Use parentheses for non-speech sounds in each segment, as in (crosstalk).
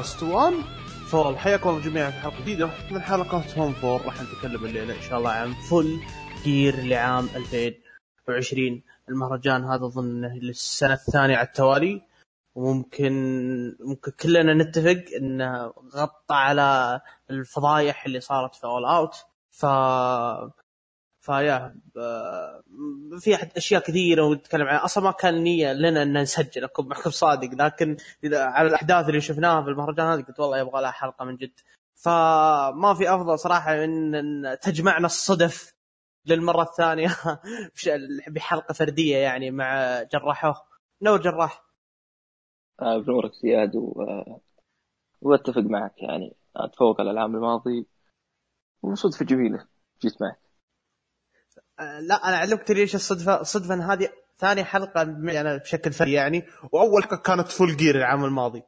بودكاست One Fall. حياكم الله جميعا في حلقة جديدة من حلقات One Fall. راح نتكلم الليلة إن شاء الله عن Full Gear لعام 2020 المهرجان هذا أظن للسنة الثانية على التوالي. وممكن ممكن كلنا نتفق إنه غطى على الفضايح اللي صارت في All Out ف فيا في أشياء كثيرة ونتكلم عنها. أصلا ما كان نية لنا إن نسجل أكون معكم صادق. لكن على الأحداث اللي شفناها في المهرجان هذه قلت والله يبغى لها حلقة من جد. فما في أفضل صراحة من إن تجمعنا الصدف للمرة الثانية (laughs) بحلقة فردية يعني مع جراحه. نور جراح. آه، بنورك زياد و... آه، وأتفق معك يعني. أتفوق على العام الماضي. وصدفة جميلة. جيت معك. لا أنا أعلمك ليش الصدفة؟ الصدفه إن هذه ثاني حلقة يعني بشكل فردي يعني وأول حلقه كانت Full Gear العام الماضي.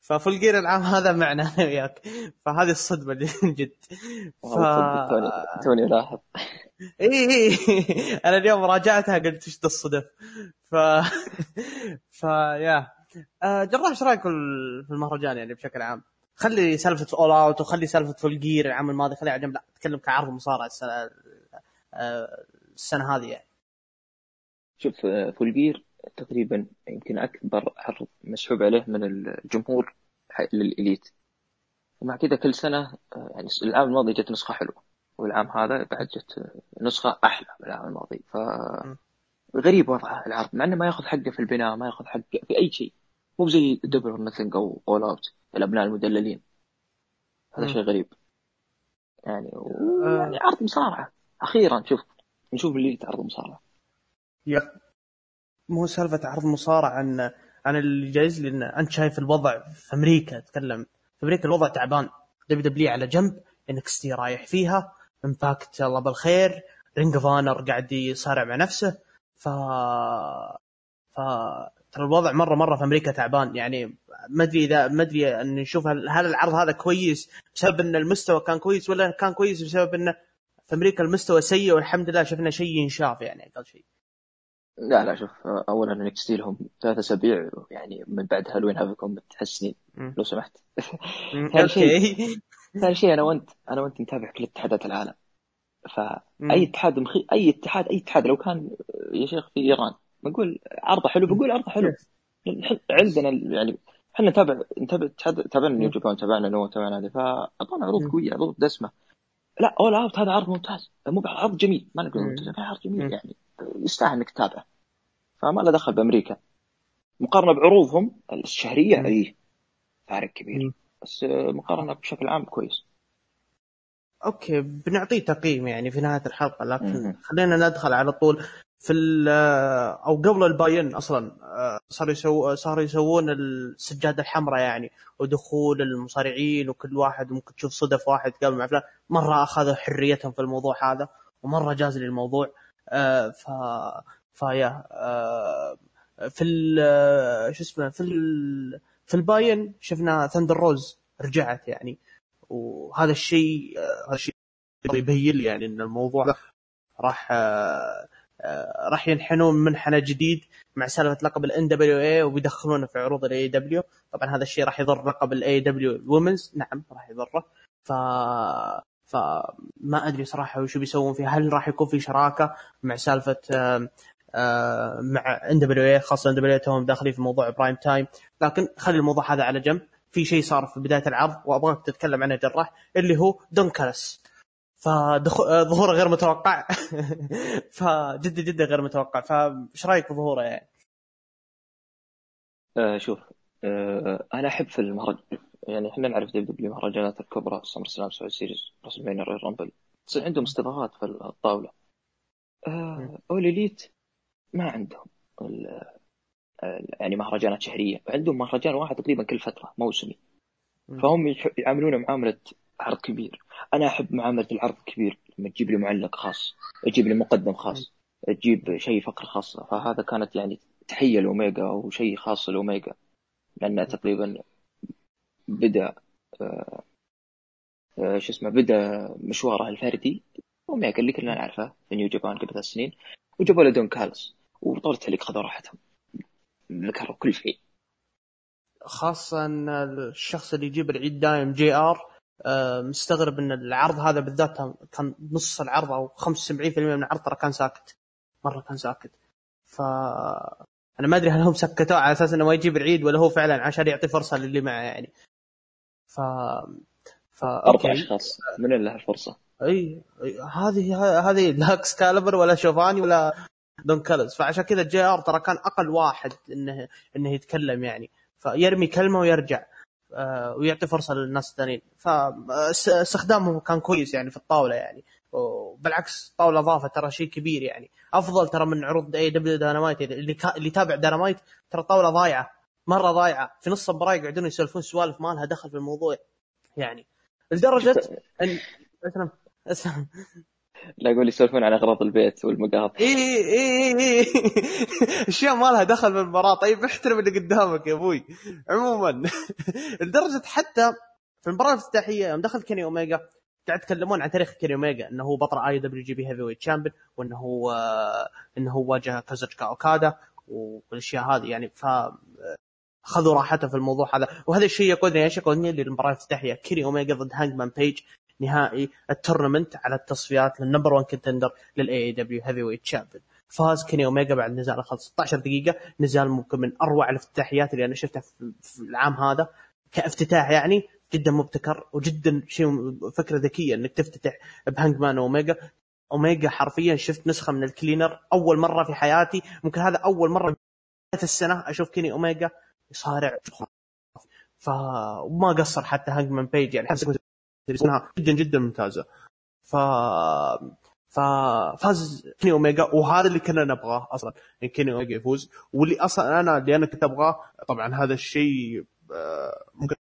ف Full Gear العام هذا معنا أنا وياك. فهذه الصدمه (laughs) جد ف... توني لاحظ. إي إي أنا اليوم راجعتها قلت إيش الصدف؟ ف (laughs) ف يا. آه، جراح إيش رأيك في المهرجان يعني بشكل عام؟ خلي سالفة All Out وخلي سالفة Full Gear العام الماضي خليها على جنب. لا تكلم كعرض مصارعه السنة هذه. يعني شوف Full Gear تقريبا يمكن أكبر عرض مسحوب عليه من الجمهور لل Elite. ومع كذا كل سنة يعني العام الماضي جت نسخة حلوة والعام هذا بعد جت نسخة أحلى من العام الماضي. ف غريب وضع العرض مع إنه ما يأخذ حقه في البناء ما يأخذ حقه في أي شيء. مو زي Double or Nothing أو All Out الأبناء المدللين. هذا شيء غريب. يعني و... آه. يعني عرض مصارعة. أخيرا شوف نشوف اللي تعرض مصارعة. يا. مو سالفة عرض مصارعة عن عن اللي جايز لي ان أنت شايف الوضع في أمريكا أتكلم. في أمريكا الوضع تعبان. WW على جنب NXT رايح فيها. Impact الله بالخير. Ring of Honor قاعد يصارع مع نفسه. ف ف ترى الوضع مرة مرة في أمريكا تعبان. يعني ما أدري إذا ما أدري إن نشوف هل العرض هذا كويس بسبب إن المستوى كان كويس ولا كان كويس بسبب انه في أمريكا المستوى سيء والحمد لله شفنا شيء ينشاف يعني أقل شيء. لا لا شوف اولا NXT لهم ثلاث أسابيع يعني من بعد Halloween Havoc متحسنين لو سمحت. (laughs) ثاني شيء ثاني شيء أنا وأنت أنا وأنت نتابع كل اتحادات العالم. فاي اتحاد مخي... أي اتحاد أي اتحاد لو كان يا شيخ في إيران بنقول عرضه حلو بنقول عرضه حلو. عندنا يعني إحنا نتابع نتابع تابعنا New Japan تابعنا NOAH تابعنا هذه فاعطونا عروض قوية عروض دسمة. لا All Out هذا عرض ممتاز. مو عرض جميل. ما نقول ممتاز عرض جميل يعني يستاهل إنك تتابعه. فما له دخل بأمريكا. مقارنة بعروضهم الشهرية اي فارق كبير. بس مقارنة بشكل عام كويس. أوكي بنعطيه تقييم يعني في نهاية الحلقة لكن خلينا ندخل على طول في أو قبل ال Buy In أصلا صاروا يسووا صاروا يسوون السجادة الحمراء يعني ودخول المصارعين وكل واحد ممكن تشوف صدف واحد قبل مع فلان. مرة أخذوا حريتهم في الموضوع هذا ومرة جاز للموضوع. ف فيا في شو اسمه في في ال Buy In شفنا Thunder Rosa رجعت يعني. وهذا الشيء هذا الشيء يبين لي يعني إن الموضوع راح راح ينحنون منحنى جديد مع سالفة لقب ال NWA وبيدخلونه في عروض ال AEW طبعا هذا الشيء راح يضر لقب ال AEW ال women's نعم راح يضره. ف فما أدري صراحة وش بيسوون فيه. هل راح يكون في شراكة مع سالفة مع NWA خاصة NWA توهم داخلين في موضوع Prime Time لكن خلي الموضوع هذا على جنب. في شيء صار في بداية العرض وأبغاك تتكلم عنه جراح اللي هو Don Callis فظهوره غير متوقع. (laughs) فجدا جدا غير متوقع. فايش رأيك في ظهوره يعني؟ آه شوف آه أنا أحب في المهرجان يعني إحنا نعرف WW المهرجانات الكبرى SummerSlam Survivor Series WrestleMania Rumble. تصير عندهم استضافات في الطاولة. آه All Elite ما عندهم. يعني مهرجانات شهرية. عندهم مهرجان واحد تقريبا كل فترة موسمي. فهم يعاملونه معاملة عرض كبير. أنا أحب معاملة العرض الكبير لما تجيب لي معلق خاص تجيب لي مقدم خاص تجيب شيء فقره خاصه فهذا كانت يعني تحية لاوميجا وشيء خاص لاوميجا لأنه تقريبا بدأ آه آه شو اسمه بدأ مشواره الفردي. اوميجا اللي كلنا نعرفه في New Japan قبل ثلاث سنين وجابوا له Don Callis وطول التعليق خذوا راحتهم. ذكروا كل شيء. خاصة أن الشخص اللي يجيب العيد دايم JR آه، مستغرب أن العرض هذا بالذات كان نص العرض أو 75% من العرض ترى كان ساكت. مرة كان ساكت. ف أنا ما أدري هل هم سكتوه على أساس إنه ما يجيب العيد ولا هو فعلا عشان يعطي فرصة للي معه يعني. ف ف أربع أشخاص. من اللي الفرصه أي هذه هذه لا Excalibur ولا Schiavone ولا Don Callis فعشان كذا JR ترى كان أقل واحد انه إنه يتكلم يعني. فيرمي كلمة ويرجع آه، ويعطي فرصة للناس الثانيين. فاستخدامه كان كويس يعني في الطاولة يعني. وبالعكس طاولة اضافه ترى شيء كبير يعني. أفضل ترى من عروض AEW Dynamite اللي كا... اللي تابع داينامايت ترى طاولة ضايعة مرة ضايعة. في نص المباراه يقعدون يسولفون سوالف ما لها دخل في الموضوع يعني. لدرجة ان اسلم اسلم. لا يقول يسولفون عن أغراض البيت والمقاضي اي اي اي (laughs) أشياء ما لها دخل بالمباراه طيب احترم اللي قدامك يا أبوي. عموما (laughs) لدرجة حتى في المباراة الافتتاحية يوم دخل Kenny Omega قاعد يتكلمون عن تاريخ Kenny Omega إنه هو بطل آي دبليو جي بي هيفي ويت شامبيون وإنه هو إنه هو واجه Kazuchika Okada والأشياء هذه. يعني ف خذوا راحته في الموضوع هذا. وهذا الشيء يقودني إيش يقودني؟ للمباراة الافتتاحية. كيني اوميجا ضد هانجمان بيج. نهائي ال tournament على التصفيات لل number 1 contender لل AEW heavyweight champion فاز كيني اوميجا بعد نزال خلص 16 دقيقة. نزال ممكن من أروع الافتتاحيات اللي أنا شفتها في العام هذا. كافتتاح يعني جدا مبتكر وجدا شيء فكرة ذكية إنك تفتتح بهانج مان اوميجا اوميجا حرفيا شفت نسخة من الكلينر أول مرة في حياتي. ممكن هذا أول مرة السنة أشوف كيني اوميجا يصارع. فما قصر حتى هانج مان بيج يعني. جدا جدا ممتازة. ف ففاز كيني اوميجا وهذا اللي كنا نبغاه أصلا يعني كيني اوميجا يفوز. واللي أصلا أنا اللي أنا كنت أبغاه طبعا هذا الشيء آه، ممكن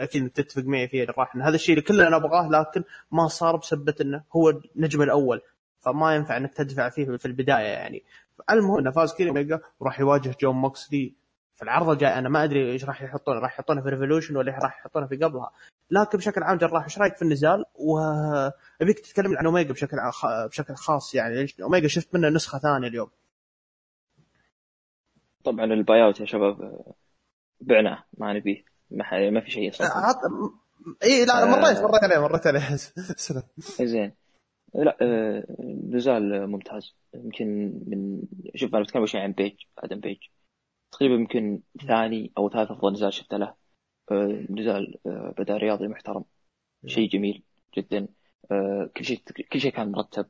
أكيد تتفق معي فيه راح إن هذا الشيء اللي كلنا نبغاه لكن ما صار بسبه إنه هو النجم الأول. فما ينفع إنك تدفع فيه في البداية يعني. المهم إنه فاز كيني اوميجا وراح يواجه جون موكسلي. في العرض الجاي أنا ما أدري إيش راح يحطونه راح يحطونه في ريفولوشن ولا راح يحطونه في قبلها. لكن بشكل عام جراح إيش رأيك في النزال؟ وابيك تتكلم عن اوميجا بشكل بشكل خاص يعني اوميجا شفت منه نسخة ثانية اليوم؟ طبعا ال buyout يا شباب بعناه ما نبيه ما, ما في شيء صراحة إي لا مريت مريت عليه مريت عليه. (laughs) زين. لا آه، نزال ممتاز. يمكن من شوف أنا بتكلم شوي عن بيج آدم بيج. تقريبا يمكن ثاني أو ثالث أفضل نزال شفته له. آه، نزال آه، بدأ رياضي محترم. شيء جميل جدا. آه، كل شيء كل شيء كان مرتب.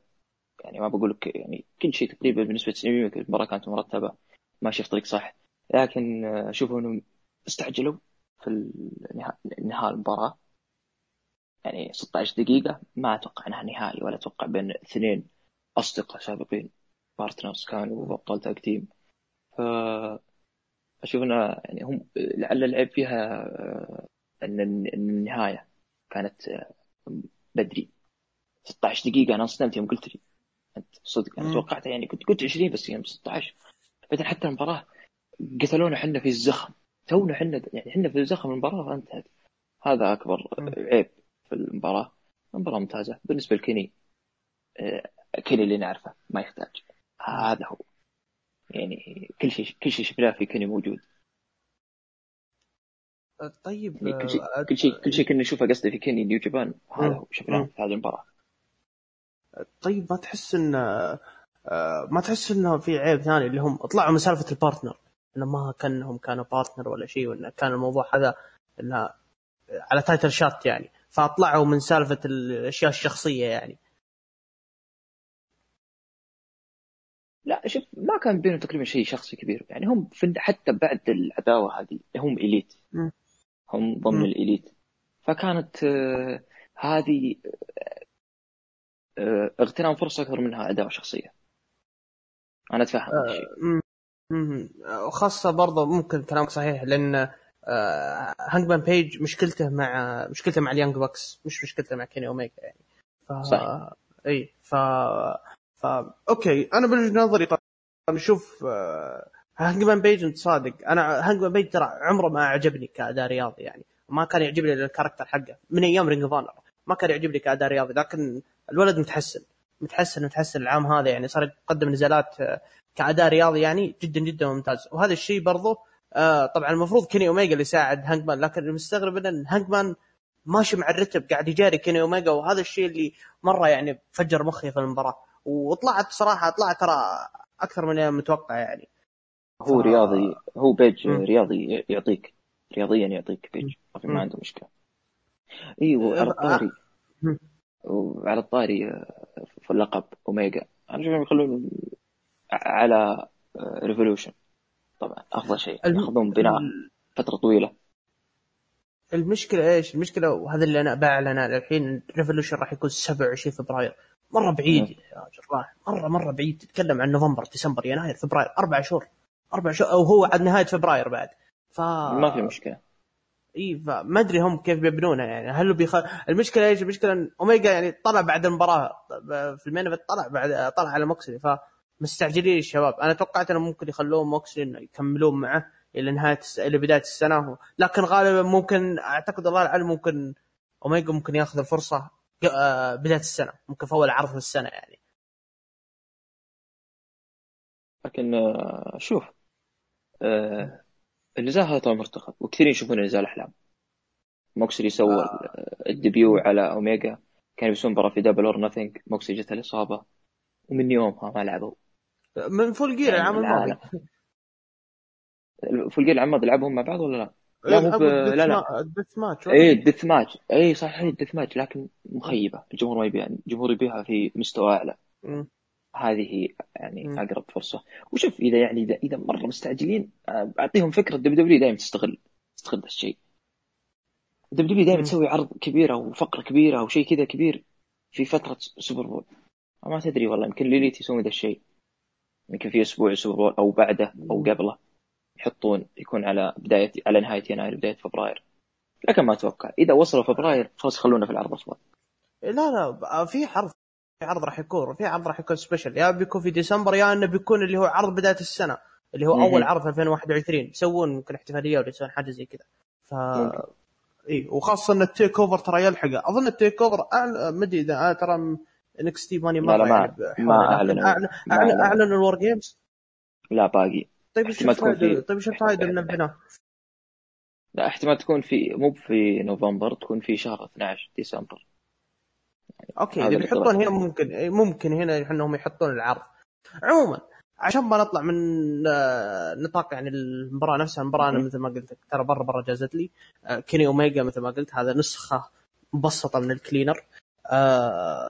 يعني ما بقول لك يعني كل شيء تقريبا بنسبه 90% المباراه كانت مرتبة. ماشيه في طريق صح. لكن أشوف انهم استعجلوا في انهاء المباراة. يعني 16 دقيقة ما أتوقع إنها نهائي ولا أتوقع بين اثنين أصدقاء سابقين. partners كانوا ابطال tag team ف أشوف إنه يعني هم لعل العيب فيها آه، ان النهاية كانت آه، بدري. 16 دقيقة أنا انصدمت يوم قلت لي. أنت صدق أنا توقعت يعني كنت قلت 20 بس يوم 16 بعدين حتى المباراة قتلونا إحنا في الزخم. تونا إحنا يعني إحنا في الزخم المباراة انتهت. هذا أكبر عيب في المباراة. مباراة ممتازة. بالنسبة لكيني آه، كيني اللي نعرفه ما يحتاج. هذا هو. يعني كل شيء كل شيء شفناه في كوني موجود. طيب يعني كل شيء آه، كل شيء كل شيء كنا نشوفه قصدي في كيني نيو جابان. هذا هو شفناه في هذه المباراة. طيب ما تحس إن ما تحس إنه في عيب ثاني اللي هم طلعوا من سالفة ال partner إنه ما كأنهم كانوا partner ولا شيء وإنه كان الموضوع هذا إنه على title shot يعني. فاطلعوا من سالفة الأشياء الشخصية يعني. لا شوف ما كان بينهم تقريبا شيء شخصي كبير. يعني هم حتى بعد العداوة هذه هم Elite. هم ضمن م. ال Elite. فكانت آه هذه آه اغتنام فرصة أكثر منها عداوة شخصية. أنا أتفهم هذا الشيء. وخاصة برضه ممكن كلامك صحيح لأن آه هانجمان بيج مشكلته مع مشكلته مع اليانج بكس مش مشكلته مع كيني اوميجا يعني. ف... صحيح. إي ف okay. أنا وجهه نظري طبعا نشوف آه، هانجمان بيج أنت صادق. أنا هانجمان بيج ترى عمره ما عجبني كأداء رياضي يعني. ما كان يعجبني ال character حقه. من أيام رينج اوف ما كان يعجبني كأداء رياضي. لكن الولد متحسن. متحسن متحسن. العام هذا يعني صار يقدم نزالات آه، كأداء رياضي يعني جدا جدا ممتاز. وهذا الشيء برضو آه طبعا المفروض كيني اوميجا اللي يساعد هانجمان. لكن المستغرب إن هانجمان ماشي مع الرتم قاعد يجاري كيني اوميجا وهذا الشيء اللي مرة يعني فجر مخي في المباراة. وطلعت صراحة طلعت ترى أكثر من متوقع يعني. هو ف... رياضي هو بيج م. رياضي يعطيك رياضيا يعطيك بيج. ما عنده مشكلة. أيوه على الطاري. وعلى الطاري آه، في اللقب أوميجا. أنا اشوفهم يخلون على ريفولوشن آه، طبعا أفضل شيء. ياخذون بناء فترة طويلة. المشكلة إيش؟ المشكلة وهذا اللي أنا بعلن الحين ريفولوشن راح يكون 27 فبراير. مرة بعيد يا جراح مره مرة بعيد. تتكلم عن نوفمبر ديسمبر يناير فبراير. أربع شهور. أربع شهور. أو هو عند نهاية فبراير بعد. ف ما في مشكلة. إي فما أدري هم كيف بيبنونها يعني. هل بيخ... المشكلة إيش؟ المشكلة إن أوميجا يعني طلع بعد المباراة. في ال main طلع بعد طلع على موكسلي. فمستعجلين الشباب. أنا توقعت إنه ممكن يخلون موكسلي إنه يكملون معه. إلى نهاية الس... إلى بداية السنة. لكن غالبا ممكن أعتقد الله أعلم ممكن اوميجا ممكن ياخذ الفرصة آه، بداية السنة ممكن في أول عرض في السنة يعني. لكن آه، شوف آه، النزال هذا طبعا مرتقب وكثيرين يشوفون النزال أحلام. موكسلي سوى آه. ال debut على اوميجا كان يسوون مباراة في Double or Nothing موكسلي جت الإصابة ومن يومها ما لعبوا. من Full Gear العام الماضي Full Gear الماضي لعبهم مع بعض ولا لا؟ لا مو لا لا. ال death match اي الدث ماتش اي صحيح ال death match لكن مخيبة. الجمهور ما يبيها الجمهور يبيها في مستوى أعلى. هذه يعني م. أقرب فرصة. وشوف إذا يعني إذا إذا مرة مستعجلين آه، أعطيهم فكرة. WWE دائما تستغل تستغل هذا الشيء. WWE دائما تسوي عرض كبير أو فقرة كبيرة أو شيء كذا كبير في فترة Super Bowl. ما تدري والله يمكن الإليت يسوي ذا الشيء. يمكن في أسبوع Super Bowl أو بعده أو قبله. يحطون يكون على بداية على نهاية يناير بداية فبراير. لكن ما أتوقع. إذا وصلوا فبراير خلاص خلونا في العرض افضل لا لا في عرض في عرض راح يكون في عرض راح يكون سبيشل يا بيكون في ديسمبر يا إنه بيكون اللي هو عرض بداية السنة اللي هو أول عرض 2021 يسوون ممكن احتفالية ولا يسوون حاجة زي كذا. ف إي وخاصة إن التيك أوفر ترى يلحقه. أظن التيك أوفر ما أدري إذا ترى انكس تي ماني مره لا لا ما, ما أعلنوا. أعلن أعلن الور جيمز لا باقي. طيب إيش الفائده طيب إيش الفائده من البناء؟ لا احتمال تكون في مو في نوفمبر تكون في شهر 12 ديسمبر. okay إذا بيحطون هنا ممكن ممكن هنا انهم يحطون العرض. عموما عشان ما نطلع من آه، نطاق يعني المباراة نفسها المباراة أنا مثل ما قلت ترى برا برا جازت لي. آه، كيني اوميجا مثل ما قلت هذا نسخة مبسطة من ال Cleaner. آه،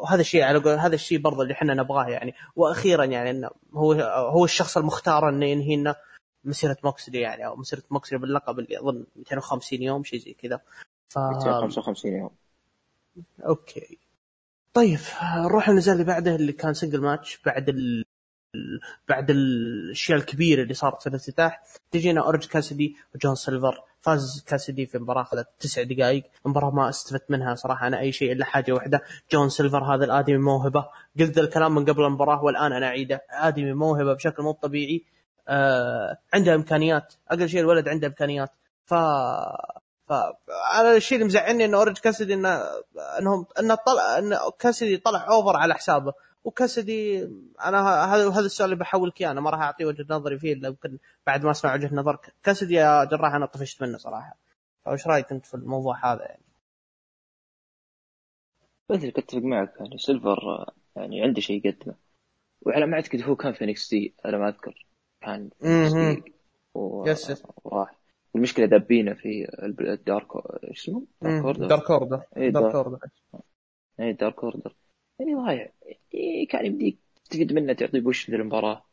وهذا الشيء على قول هذا الشيء برضه اللي إحنا نبغاه يعني. وأخيرا يعني إنه هو هو الشخص المختار إنه ينهي لنا مسيرة موكسلي يعني أو مسيرة موكسلي باللقب اللي أظن 250 يوم شيء زي كذا. ف 255 يوم. okay. طيب نروح النزال اللي بعده اللي كان single match بعد ال... بعد الأشياء الكبيرة اللي صارت في الافتتاح تجينا أورنج كاسدي وجون سيلفر فاز كاسدي في مباراة اخذت تسع دقائق. مباراة ما استفدت منها صراحة أنا أي شيء إلا حاجة واحدة. جون سيلفر هذا الآدمي موهبة. قلت الكلام من قبل المباراة والآن أنا أعيده. آدمي موهبة بشكل مو طبيعي. آه عنده إمكانيات. أقل شيء الولد عنده إمكانيات. ف فانا الشيء اللي مزعلني انه اورج كاسدي انه انهم إنه طلع إن كاسدي طلع أوفر على حسابه. وكاسدي أنا هذا هذا السؤال اللي بحولك إياه. أنا ما راح أعطي وجهة نظري فيه إلا يمكن بعد ما أسمع وجهة نظرك. كاسدي يا جراح أنا طفشت منه صراحة. فإيش رأيك أنت في الموضوع هذا يعني؟ مثل أتفق معك. يعني سيلفر يعني عنده شيء يقدمه. وعلى ما أعتقد هو كان في NXT أنا ما أذكر. كان في و... وراح المشكلة دابينه في ال Dark إيش اسمه؟ Dark Order Dark Order اي Dark Order يعني ضايع إيه كان يمديك تستفيد منه تعطي push في المباراة.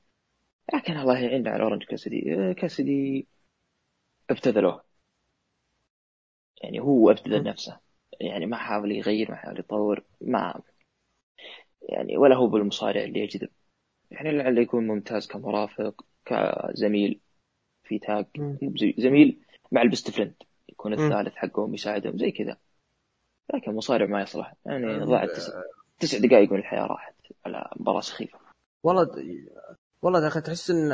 لكن الله يعين على أورنج كاسدي إيه، كاسدي ابتذلوه. يعني هو ابتذل نفسه. يعني ما حاول يغير ما حاول يطور ما يعني ولا هو بالمصارع اللي يجذب. يعني لعله يكون ممتاز كمرافق كزميل في tag زميل مع ال Best Friend. يكون الثالث حقهم يساعدهم زي كذا. لكن مصارع ما يصلح. يعني ضاعت تسع, دقائق من الحياة راحت على مباراة سخيفة. والله والله يا أخي تحس إن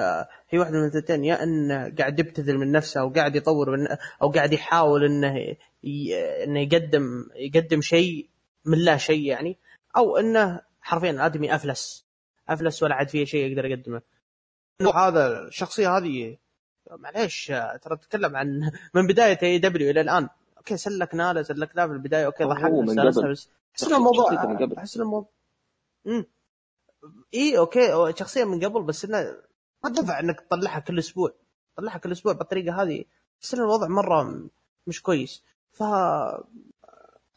هي واحدة من الثنتين يا انه قاعد يبتذل من نفسه أو قاعد يطور من أو قاعد يحاول إنه ي... إنه يقدم يقدم شيء من لا شيء يعني أو إنه حرفيا الادمي أفلس. أفلس ولا عاد فيه شيء يقدر يقدمه. هذا الشخصيه هذه معليش ترى تتكلم عن من بداية AEW إلى الآن. okay سلكنا له سلكناه في البداية. okay ضحكنا بس أحس الموضوع أحس الموضوع امم إي okay. شخصيا من قبل بس إنه ما دفع إنك تطلعها كل أسبوع. تطلعها كل أسبوع بالطريقة هذه. بس الوضع مرة مش كويس. ف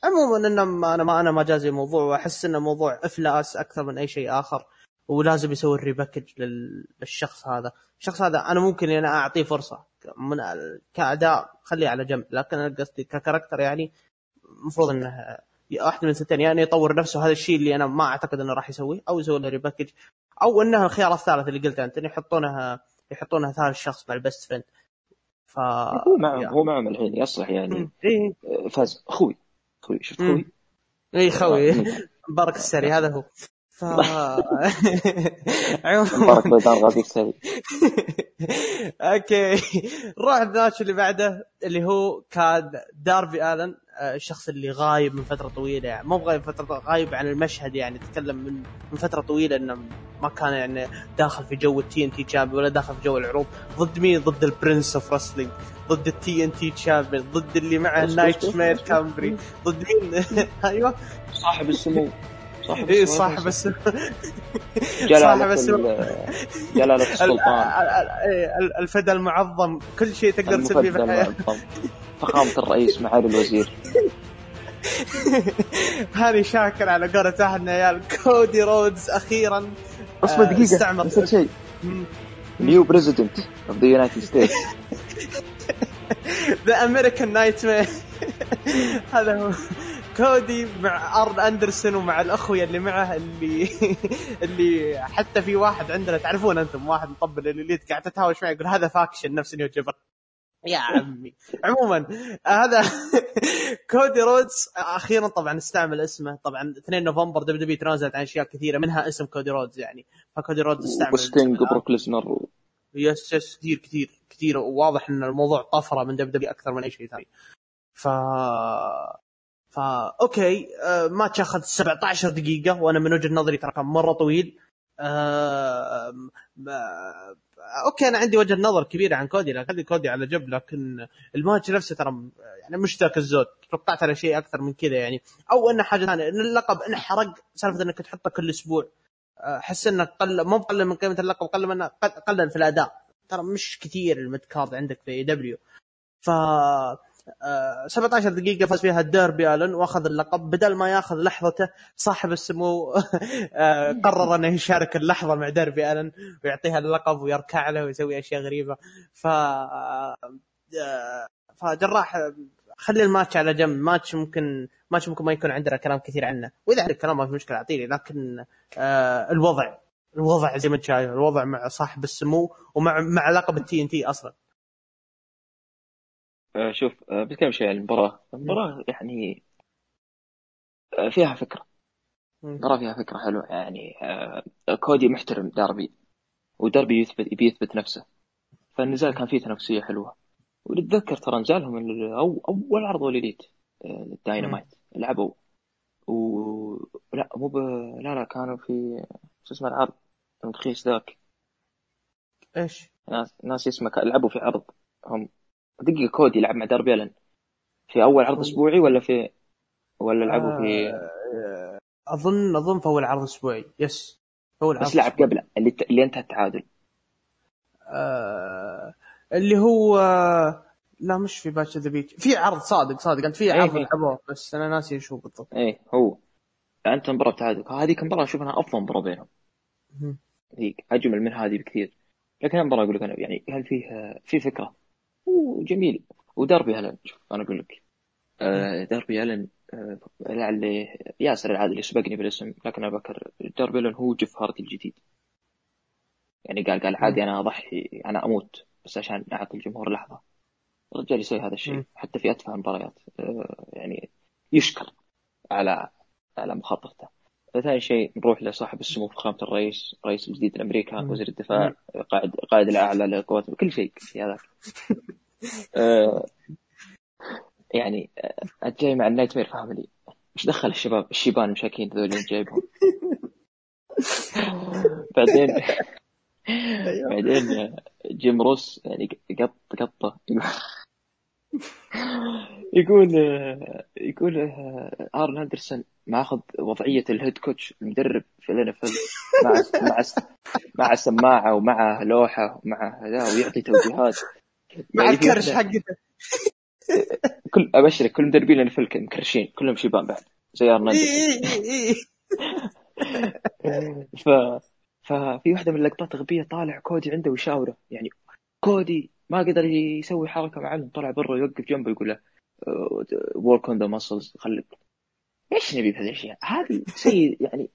عموما إنه أنا ما أنا ما جازي الموضوع وأحس إنه موضوع إفلاس أكثر من أي شيء آخر. ولازم يسوي ال repackage للشخص هذا. الشخص هذا أنا ممكن أنا أعطيه فرصة. من كأداء خليه على جنب. لكن أنا قصدي ك character يعني المفروض إنه واحد من ستين يعني يطور نفسه. هذا الشيء اللي أنا ما أعتقد إنه راح يسويه أو يسوي له repackage أو انه الخيار الثالث اللي قلته أنت يحطونها يحطونها ثالث شخص مع ال Best Friend ف هو معهم هو معهم الحين يصلح يعني. إيه؟ فاز. أخوي أخوي شفت أخوي اي خوي. (laughs) مبارك السري هذا هو. ف (laughs) السري (laughs) okay. نروح الماتش اللي بعده اللي هو كان داربي آلن الشخص اللي غايب من فترة طويلة. يعني مو غايب فترة غايب عن المشهد يعني تكلم من من فترة طويلة إنه ما كان يعني داخل في جو ال TNT champion ولا داخل في جو العروض. ضد مين؟ ضد ال Prince of Wrestling ضد ال TNT champion ضد اللي معه ال Nightmare Family ضد مين؟ (laughs) أيوه. صاحب السمو. صاحب اي صاحب السمو جلالة جلالة السلطان. الفدا المعظم. كل شيء تقدر تسويه في الحياة. فخامة الرئيس معالي الوزير. (laughs) هاني شاكر على قولة أحد عيال كودي رودز أخيرا. أصبر دقيقة استعمر. شيء. new president of the United States the American Nightmare هذا هو. كودي مع أرن أندرسون ومع الأخويا اللي معه اللي (laughs) اللي حتى في واحد عندنا تعرفون أنتم واحد مطبل ال Elite قاعد تتهاوش معي يقول هذا faction نفس نيو يا عمي. عموما هذا (laughs) كودي رودز أخيرا طبعا استعمل اسمه. طبعا 2 نوفمبر WWE تنازلت عن أشياء كثيرة منها اسم كودي رودز يعني. فكودي رودز استعمل وستينج وبروك ليسنر yes yes كثير كثير كثير. وواضح إن الموضوع طفرة من WWE أكثر من أي شيء ثاني. ف فا okay آه ماتش اخذ 17 دقيقة وأنا من وجهة نظري ترى كان مرة طويل. آه okay أنا عندي وجهة نظر كبيرة عن كودي لكن كودي على جنب لكن الماتش نفسه ترى يعني مش ذاك الزود. توقعت على شيء أكثر من كذا يعني. أو انه حاجة ثانية إن اللقب انحرق سالفة إنك تحطه كل أسبوع. أحس انك قل مو قلل من قيمة اللقب قلل من قلل في الأداء. ترى مش كثير ال midcard عندك في AEW ف 17 دقيقة فاز فيها الديربي آلن وأخذ اللقب. بدل ما ياخذ لحظته صاحب السمو (laughs) آه، قرر أنه يشارك اللحظة مع ديربي آلن ويعطيها اللقب ويركع له ويسوي أشياء غريبة. ف آه، فجراح خلي الماتش على جنب. ماتش ممكن ماتش ممكن ما يكون عندنا كلام كثير عنه. وإذا عندك كلام ما في مشكلة أعطيني. لكن آه الوضع الوضع زي ما انت شايف الوضع مع صاحب السمو ومع مع لقب التي إن تي أصلا. آه، شوف آه، بتكلم شوي عن المباراة. المباراة يعني آه، فيها فكرة. المباراة فيها فكرة حلوة. يعني كودي محترم داربي. وداربي يثبت يبي يثبت نفسه. فالنزال كان فيه تنافسية حلوة. ونتذكر ترى نزالهم أو أول عرض وليديت الداينامايت. لعبوا. و لا مو ب... لا لا كانوا في شو اسمه العرض؟ المتخيس ذاك. إيش؟ ناس ناس اسمه لعبوا في عرض هم. دقيقة كودي يلعب مع داربي ألن. في أول عرض أسبوعي ولا في ولا لعبوا في آه، اظن أظن في أول عرض أسبوعي. يس أول عرض بس لعب قبله اللي ت... اللي أنتهى التعادل. آه... اللي هو لا مش في Bash at the Beach في عرض صادق صادق. أنت في عرض إيه. لعبوه بس أنا ناسي شو بالضبط. إيه هو. أنت مباراة تعادل هذيك المباراه أشوف انها أفضل مباراة بينهم. ذيك أجمل من هذه بكثير. لكن المباراه أقول لك أنا يعني هل فيه في فكرة؟ وجميل وداربي ألن شوف أنا أقول لك. آه داربي ألن آه لعل ياسر العادل يسبقني بالاسم لكن أنا بكر داربي ألن هو جيف هاردي الجديد. يعني قال قال عادي أنا أضحي أنا أموت بس عشان أعطي الجمهور لحظة. الرجال يسوي هذا الشيء حتى في أتفه المباريات. آه يعني يشكر على على مخاطرته. ثاني شيء نروح لصاحب السمو فخامة الرئيس رئيس الجديد لأمريكا وزير الدفاع قائد قائد الأعلى للقوات كل شيء. في هذاك (laughs) آه يعني آه جاي مع ال Nightmare Family. إيش دخل الشباب الشيبان المساكين ذول اللي جايبهم؟ (laughs) بعدين أيوه. بعدين جيم روس يعني قط قطة. يقول يقول آرن أندرسون ماخذ وضعية ال head coach المدرب في ال NFL مع مع مع سماعة ومع لوحة ومع ذا ويعطي توجيهات. مع يعني الكرش حقته كل أبشرك كل مدربين ال NFL مكرشين كلهم شيبان بعد. زي ارن (laughs) ف ففي واحدة من اللقطات غبية طالع كودي عنده ويشاوره. يعني كودي ما قدر يسوي حركة معلم طلع برا يوقف جنبه يقول له work on the muscles خليك إيش نبي بهذه الأشياء؟ هذه شيء يعني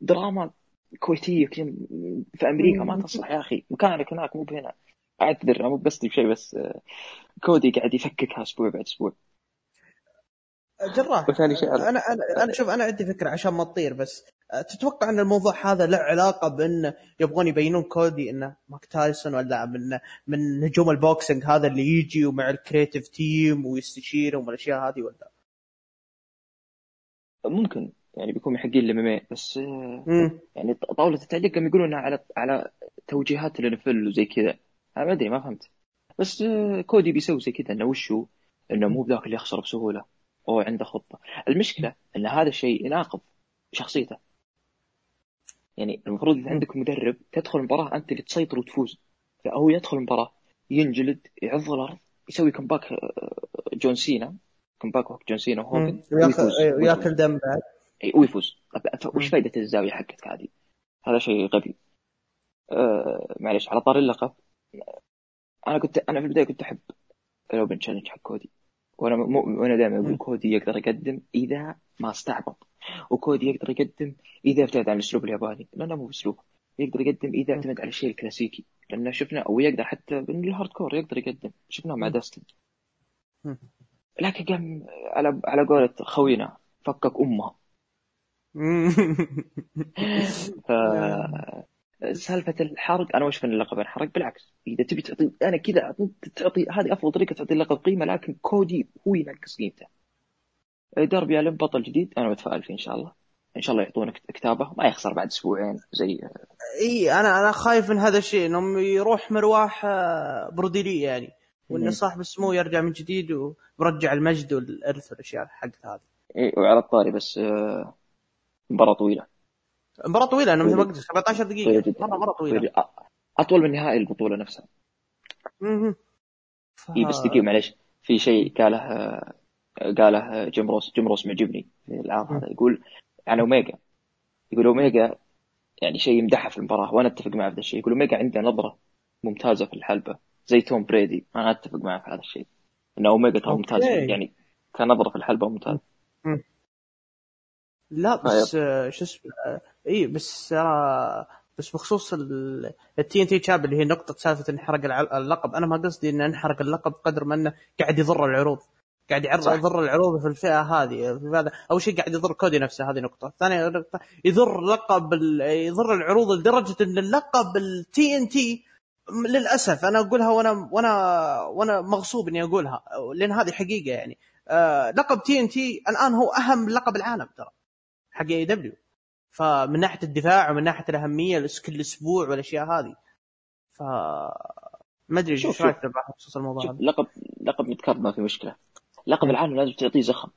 دراما كويتية في أمريكا ما تصلح يا أخي. مكانك هناك مو بهنا. اعتذر مو بس بشيء بس آه، كودي قاعد يفككها أسبوع بعد أسبوع. جراح وثاني شيء أنا أنا أنا شوف أنا عندي فكرة عشان ما تطير بس تتوقع إن الموضوع هذا له علاقة بإن يبغون يبينون كودي انه مايك تايسون ولا من من نجوم ال boxing هذا اللي يجي ومع ال creative team ويستشيرهم والأشياء هذه ولا؟ ممكن يعني بيكون محقين الإم بس مم. يعني طاولة التعليق قام يقولون على على توجيهات الانفل وزي كذا. أنا ما أدري ما فهمت. بس كودي بيسوي زي كذا إنه وشو؟ إنه مو بذاك اللي يخسر بسهولة. هو عنده خطة. المشكلة إن هذا الشيء يناقض شخصيته. يعني المفروض إذا عندك مدرب تدخل المباراه أنت اللي تسيطر وتفوز. فهو يدخل المباراه ينجلد يعض الأرض يسوي كمباك آه، جون سينا. comeback وقت جون سينا وهوجن وياكل دم بعد. ويفوز وش فائده الزاوية حقتك هذه؟ هذا شيء غبي. آه معلش على طاري اللقب أنا كنت أنا في البداية كنت أحب ال open challenge حق كودي. وأنا م... وأنا دائما أقول كودي يقدر يقدم إذا ما استعبط. وكودي يقدر يقدم إذا ابتعد عن الأسلوب الياباني. لأنه مو باسلوبه يقدر يقدم إذا اعتمد على الشيء الكلاسيكي. لأنه شفنا أو يقدر حتى بال hardcore يقدر يقدم. شفناه مع داستن. لكن قام على على قولة خوينا فكك أمها. (laughs) ف سالفة الحرق أنا وش في اللقب؟ انحرق بالعكس. إذا تبي تعطي أنا كذا تعطي هذه أفضل طريقة تعطي اللقب قيمة لكن كودي هو ينقص قيمته. ديربي الين بطل جديد أنا متفائل فيه إن شاء الله. إن شاء الله يعطونك كتابه ما يخسر بعد أسبوعين زي إي أنا أنا خايف من هذا الشيء إنهم يروح مرواح آه، برودي لي يعني. وإن صاحب السمو يرجع من جديد ويرجع المجد والإرث والأشياء حقت هذه. اي وعلى الطاري بس آه، مباراة طويلة. مباراة طويلة أنا مثل ما قلت 17 دقيقة. مره مرة طويلة. أطول من نهائي البطولة نفسها. أها ف... اي بس دقيقة معلش في شيء قاله آه، قاله جيم روس جيم روس معجبني في العام هذا. يقول عن اوميجا يقول اوميجا يعني شيء يمدحها في المباراة وأنا أتفق معه في هذا الشيء. يقول اوميجا عنده نظرة ممتازة في الحلبة. زي توم بريدي. أنا أتفق معه في هذا الشيء. ان اوميجا ترى ممتاز. يعني كنظره في الحلبة ممتاز. لا بس شو اسمه إي بس آه بس بخصوص ال TNT champ اللي هي نقطة سالفة انحرق اللقب. أنا ما قصدي إنه انحرق اللقب قدر ما إنه قاعد يضر العروض. قاعد يعرض يضر العروض في الفئة هذه. في هذا أول شيء قاعد يضر كودي نفسه. هذه نقطة. ثانية نقطة يضر لقب يضر العروض لدرجة إن اللقب ال TNT للأسف أنا أقولها وأنا وأنا وأنا مغصوب إني أقولها لأن هذه حقيقة يعني. آه لقب TNT الآن هو أهم لقب العالم ترى حق AEW فمن ناحية الدفاع ومن ناحية الأهمية كل أسبوع والأشياء هذه. ف ما أدري إيش رأيك بخصوص الموضوع هذا؟ لقب لقب متكرر ما في مشكلة. لقب العالم لازم تعطيه زخم.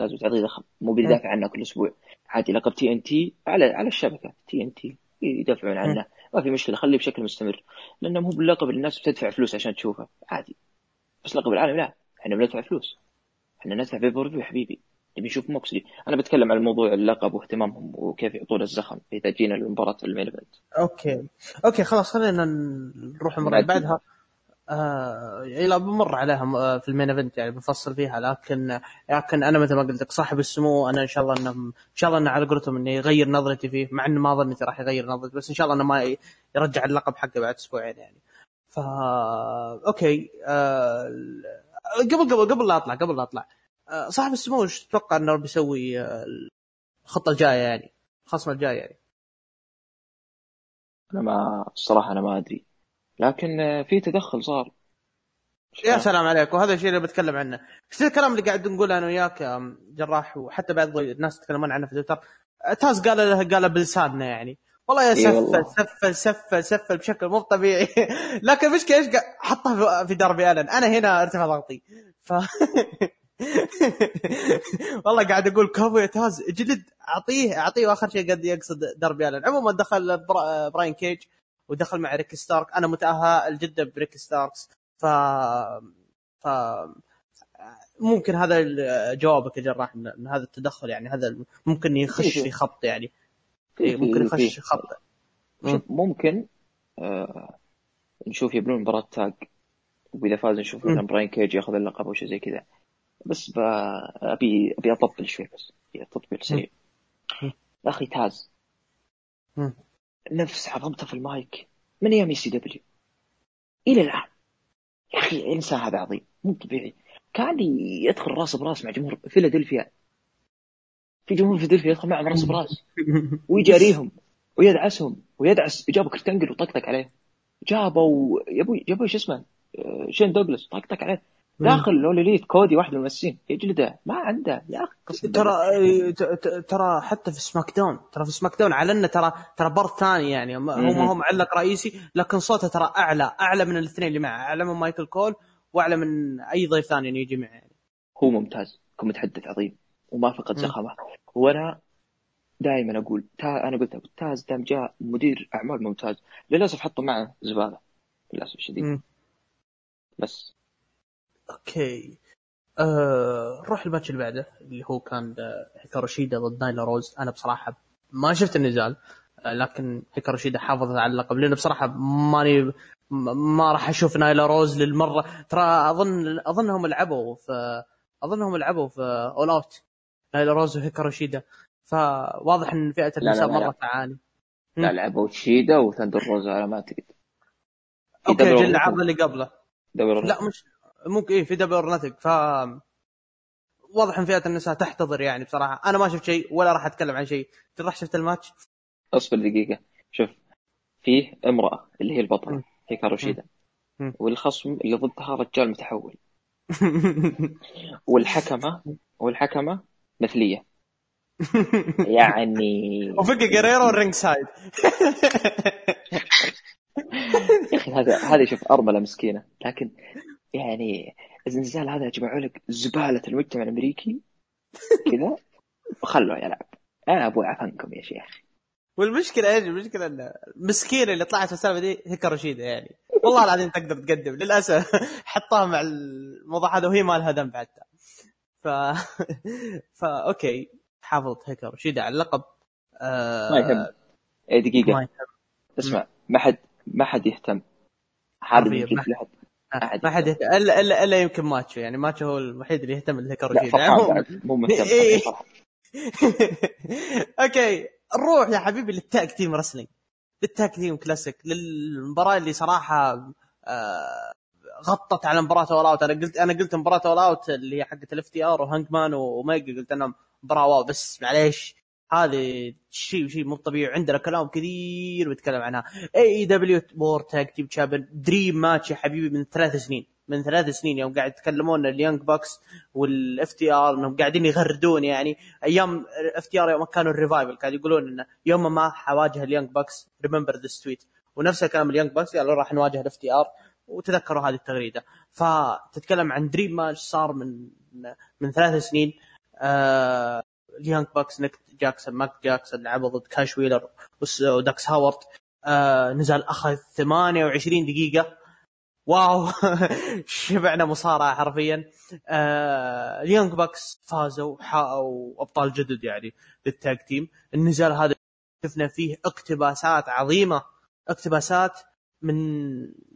لازم تعطيه زخم. مو بيدافع عنه كل أسبوع. عادي لقب TNT على على الشبكة. TNT يدافعون عنه. ما في مشكلة خليه بشكل مستمر. لأنه مو باللقب اللي الناس بتدفع فلوس عشان تشوفه. عادي. بس لقب العالم لا. إحنا بندفع فلوس. إحنا ندفع pay-per-view حبيبي. نبي نشوف موكسلي أنا بتكلم عن موضوع اللقب واهتمامهم وكيف يعطون الزخم اذا جينا لمباراه ال main Okay. Okay خلاص خلينا نروح المباراة اللي بعدها. آه لا بمر عليها آه، في ال main event يعني بفصل فيها. لكن لكن أنا مثل ما قلت لك صاحب السمو أنا إن شاء الله إنه إن شاء الله إنه على قولتهم إنه يغير نظرتي فيه مع إنه ما ظنيت راح يغير نظرتي بس إن شاء الله إنه ما يرجع اللقب حقه بعد أسبوعين يعني. فا okay آه قبل قبل قبل لا أطلع قبل لا أطلع. آه صاحب السمو إيش تتوقع إنه بيسوي آه الخطة الجاية يعني الخصم الجاي يعني؟ أنا ما الصراحه أنا ما أدري. لكن في تدخل صار. يا سلام عليك وهذا الشيء اللي بتكلم عنه. كثير الكلام اللي قاعد نقوله أنا وياك جراح؟ وحتى بعض الناس يتكلمون عنه في تويتر. تاز قال له قال بلساننا يعني. والله يا سفل سفل سفل سفل بشكل مو طبيعي. (laughs) لكن المشكلة إيش حطها في دربي آلن. أنا هنا ارتفع ضغطي. ف (laughs) والله قاعد أقول كفو يا تاز جلد أعطيه أعطيه وآخر شيء قد يقصد دربي آلن. عموما دخل براين كيج. ودخل مع ريك ستارك. أنا متأمل جدا بريك ستاركس. ف ف ممكن هذا جوابك يا جراح ان هذا التدخل يعني هذا ممكن يخش في خط يعني. ممكن يخش خط. ممكن آه نشوف يبنون مباراة تاج وإذا فاز نشوف مثلا براين كيج ياخذ اللقب أو شيء زي كذا. بس ابي أبي اطبل شوي بس. تطبيل سريع يا أخي تاز. نفس عظمته في المايك. من أيام ECW؟ إلى الآن. يا أخي الانسان هذا عظيم. مو طبيعي. كان يدخل رأس براس مع جمهور فيلادلفيا. في جمهور فيلادلفيا يدخل معهم رأس براس. (laughs) ويجاريهم ويدعسهم ويدعس. جابوا كرتنجل وطقطق عليه. جابوا يبوي جابوا شو اسمه؟ آه، شين دوغلاس طقطق عليه. داخل لوليليت كودي واحد من الممثلين يجلده ما عنده. يا أخي ترى ترى حتى في سماك داون ترى في سماك داون علنا ترى ترى بر ثاني يعني. هو ما هو معلق رئيسي لكن صوته ترى أعلى أعلى من الاثنين اللي معه أعلى من مايكل كول وأعلى من أي ضيف ثاني يجي معه. يعني هو ممتاز كمتحدث عظيم وما فقد زخمه وأنا دائما أقول تا أنا قلت تاز دام جاء مدير أعمال ممتاز. للأسف حطوا معه زبالة. للأسف الشديد بس. Okay. أه... نروح الماتش اللي بعده اللي هو كان هيكارو شيدا ضد نايلا روز. أنا بصراحة ما شفت النزال آه، لكن هيكارو شيدا حافظ على اللقب لأنه بصراحة ماني ما راح أشوف نايلا روز للمرة. ترى أظن اظنهم لعبوا في اظنهم لعبوا في All Out نايلا روز وهيكارو شيدا فواضح إن فئة النساء مرة تعاني. لا لعبوا شيدا وثندر روزا على ما أعتقد. Okay أجل العرض اللي قبله. لا مش ممكن إيه في Double or Nothing ف واضح إن فئة النساء تحتضر يعني بصراحة. أنا ما شفت شيء ولا راح أتكلم عن شيء. راح شفت الماتش؟ أصبر دقيقة. شوف فيه امرأة اللي هي البطلة هيكارو شيدا والخصم اللي ضدها رجال متحول. (laughs) والحكمه والحكمة مثلية. يعني (laughs) وفقي جريرو الرينج سايد. (laughs) يا أخي هذا هذا شوف أرملة مسكينة. لكن يعني الزلزال هذا جمعوا لك زبالة المجتمع الأمريكي (laughs) كذا. وخلوه يلعب أنا أبوي عفنكم يا شيخ. والمشكلة إيش؟ المشكلة إن المسكينة اللي طلعت في السالفة دي هيك رشيده يعني. والله العظيم تقدر تقدم. للأسف (laughs) حطها مع الموضوع هذا وهي ما لها ذنب حتى. ف (laughs) فا okay. حافظت. هيكارو شيدا على اللقب. آه... ما يهم. اي دقيقة. ما يهم. اسمع. ما حد ما حد يهتم. هذا ما حد ما حد يهتم الا الا إلا يمكن ماتشو يعني ماتشو هو الوحيد اللي يهتم بالهيكارو لا مو (laughs) مهتم. إيه. (laughs) Okay نروح يا حبيبي لل tag team wrestling. لل tag team classic للمباراة اللي صراحة آه غطت على مباراة All Out أنا قلت أنا قلت مباراة All Out اللي هي حقت ال FTR وهانج مان وأوميجا قلت إنها مباراة wow بس معليش. هذه شيء شيء مو طبيعي. عندنا كلام كثير بنتكلم عنها. AEW World Tag Team Champion dream match يا حبيبي من ثلاث سنين. من ثلاث سنين يوم قاعد يتكلمون ال Young Bucks وال FTR إنهم قاعدين يغردون يعني. أيام FTR يوم كانوا ال Revival كانوا يقولون إنه يوم ما حنواجه ال Young Bucks remember the tweet ونفس الكلام ال Young Bucks قالوا راح نواجه ال FTR وتذكروا هذه التغريدة. فتتكلم عن dream match صار من من ثلاث سنين. آه ال Young Bucks نيك جاكسون مات جاكسون لعبوا ضد كاش ويلر وداكس هاروود آه نزال أخذ 28 دقيقة. Wow. (laughs) شبعنا مصارعة حرفيا. آه ال Young Bucks فازوا وحققوا أبطال جدد يعني لل tag team النزال هذا شفنا فيه اقتباسات عظيمة. اقتباسات من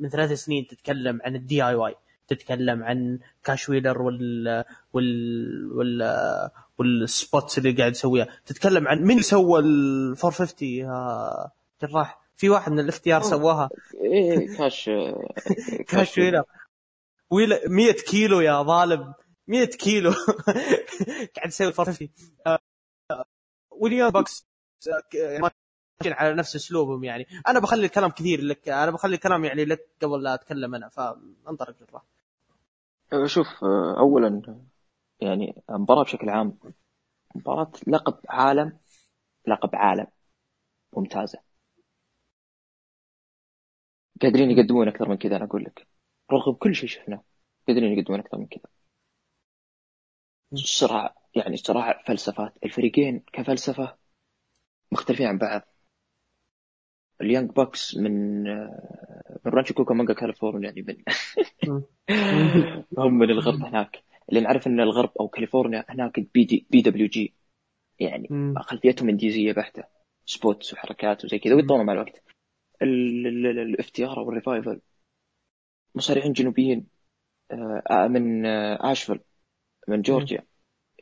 من ثلاث سنين تتكلم عن ال DIY تتكلم عن كاش ويلر وال وال وال وال spots اللي قاعد يسويها. تتكلم عن مين سوى ال 450 يا جراح. في واحد من ال FTR سواها. إيه كاش (laughs) كاش ويلر. ويلا 100 كيلو يا ظالم. 100 كيلو. (laughs) قاعد يسوي 450 ويليام بوكس على نفس اسلوبهم يعني. أنا بخلي الكلام كثير لك أنا بخلي الكلام يعني لك قبل لا أتكلم أنا فانطلق جراح. شوف اولا يعني مباراة بشكل عام مباراة لقب عالم لقب عالم ممتازة. قادرين يقدمون أكثر من كذا أنا أقول لك. رغم كل شيء شفناه قادرين يقدمون أكثر من كذا. صراع يعني صراع فلسفات. الفريقين كفلسفة مختلفين عن بعض. ال Young Bucks من من رانشو كوكامونجا كاليفورنيا يعني من (laughs) هم من الغرب هناك. اللي نعرف إن الغرب أو كاليفورنيا هناك بي, دي PWG يعني خلفيتهم إنديزية بحتة. spots وحركات وزي كذا ويتطوروا مع الوقت. ال FTR أو ال Revival. مصارعين جنوبيين آه، من آه، آشفيل من جورجيا.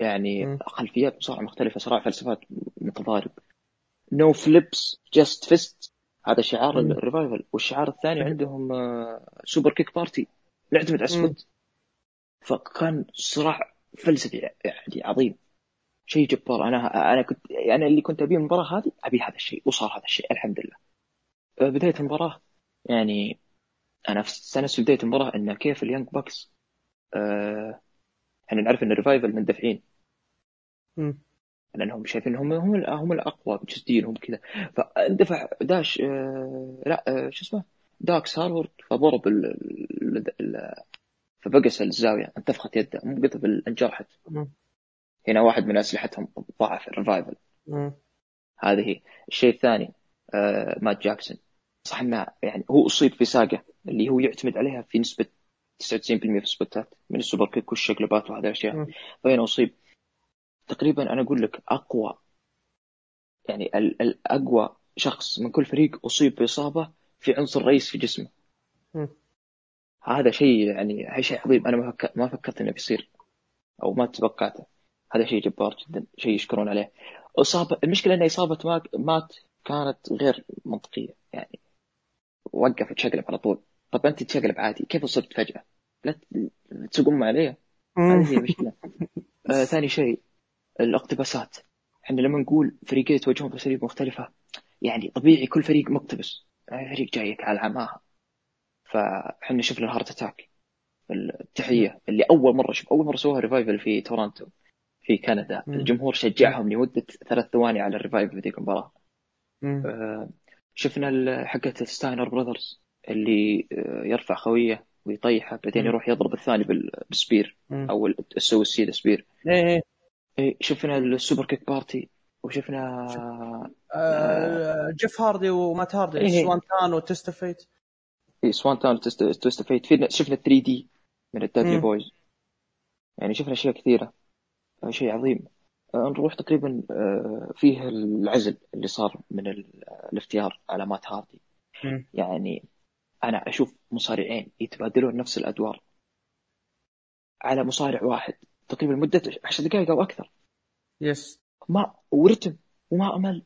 يعني خلفيات مصارعة مختلفة صراع فلسفات متضارب. No flips just fists هذا شعار الريفايفل. والشعار الثاني عندهم superkick party. نعتمد على ال spot فكان صراع فلسفي يعني عظيم. شيء جبار. أنا أنا كنت أنا يعني اللي كنت أبيه المباراة هذه أبي هذا الشيء وصار هذا الشيء الحمد لله بدايه المباراة يعني أنا استانست في بداية المباراة إن كيف ال Young Bucks أه إحنا نعرف إن ال Revival مندفعين. لأنهم شايفين هم هم هم الأقوى جسديا هم كذا. فاندفع داش آه لا آه شو اسمه؟ داكس هاروود فضرب فبقس الزاوية انتفخت يده مو قطب انجرحت. هنا واحد من أسلحتهم ضعف ال Revival هذه هي. الشيء الثاني آه مات جاكسون. صح إنه يعني هو أصيب في ساقه اللي هو يعتمد عليها في نسبة 99% في السبوتات من ال super kick والشقلبات وهذه الأشياء. فهنا أصيب. تقريبا أنا أقول لك أقوى يعني الأقوى شخص من كل فريق أصيب بإصابة في عنصر رئيس في جسمه. هذا شيء يعني شيء عظيم. أنا ما فكرت ما فكرت إنه بيصير أو ما توقعته هذا شيء جبار جدا شيء يشكرون عليه. إصابة المشكلة إن إصابة مات مات كانت غير منطقية يعني وقف تشقلب على طول. طب أنت تشقلب عادي كيف إصبت فجأة؟ لا تقوم عليه هذه هي المشكلة. (laughs) آه ثاني شيء الاقتباسات. إحنا لما نقول فريقين يتواجهون بأساليب مختلفة يعني طبيعي كل فريق مقتبس. يعني فريق جايك على عماها. فإحنا شفنا ال Hart Attack التحية اللي أول مرة شوف أول مرة سووها Revival في تورونتو في كندا. الجمهور شجعهم لمدة ثلاث ثواني على ال Revival في ذيك المباراة. شفنا حقة Steiner Brothers اللي آه يرفع خوية ويطيحه بعدين يروح يضرب الثاني بال spear أو السو السيده spear. إيه, إيه. إيه. شفنا ال super kick party وشفنا آه جيف هاردي ومات هاردي إيه. swanton و twist of fate. اي swanton و twist of fate. شفنا 3 D من ال Dudley Boyz يعني شفنا أشياء كثيرة. آه، شيء عظيم. آه نروح تقريبا آه فيه العزل اللي صار من ال FTR على مات هاردي. م. يعني أنا أشوف مصارعين يتبادلون نفس الأدوار على مصارع واحد. تقريبا مدة 10 دقائق أو أكثر. يس ما ورتم وما أمل.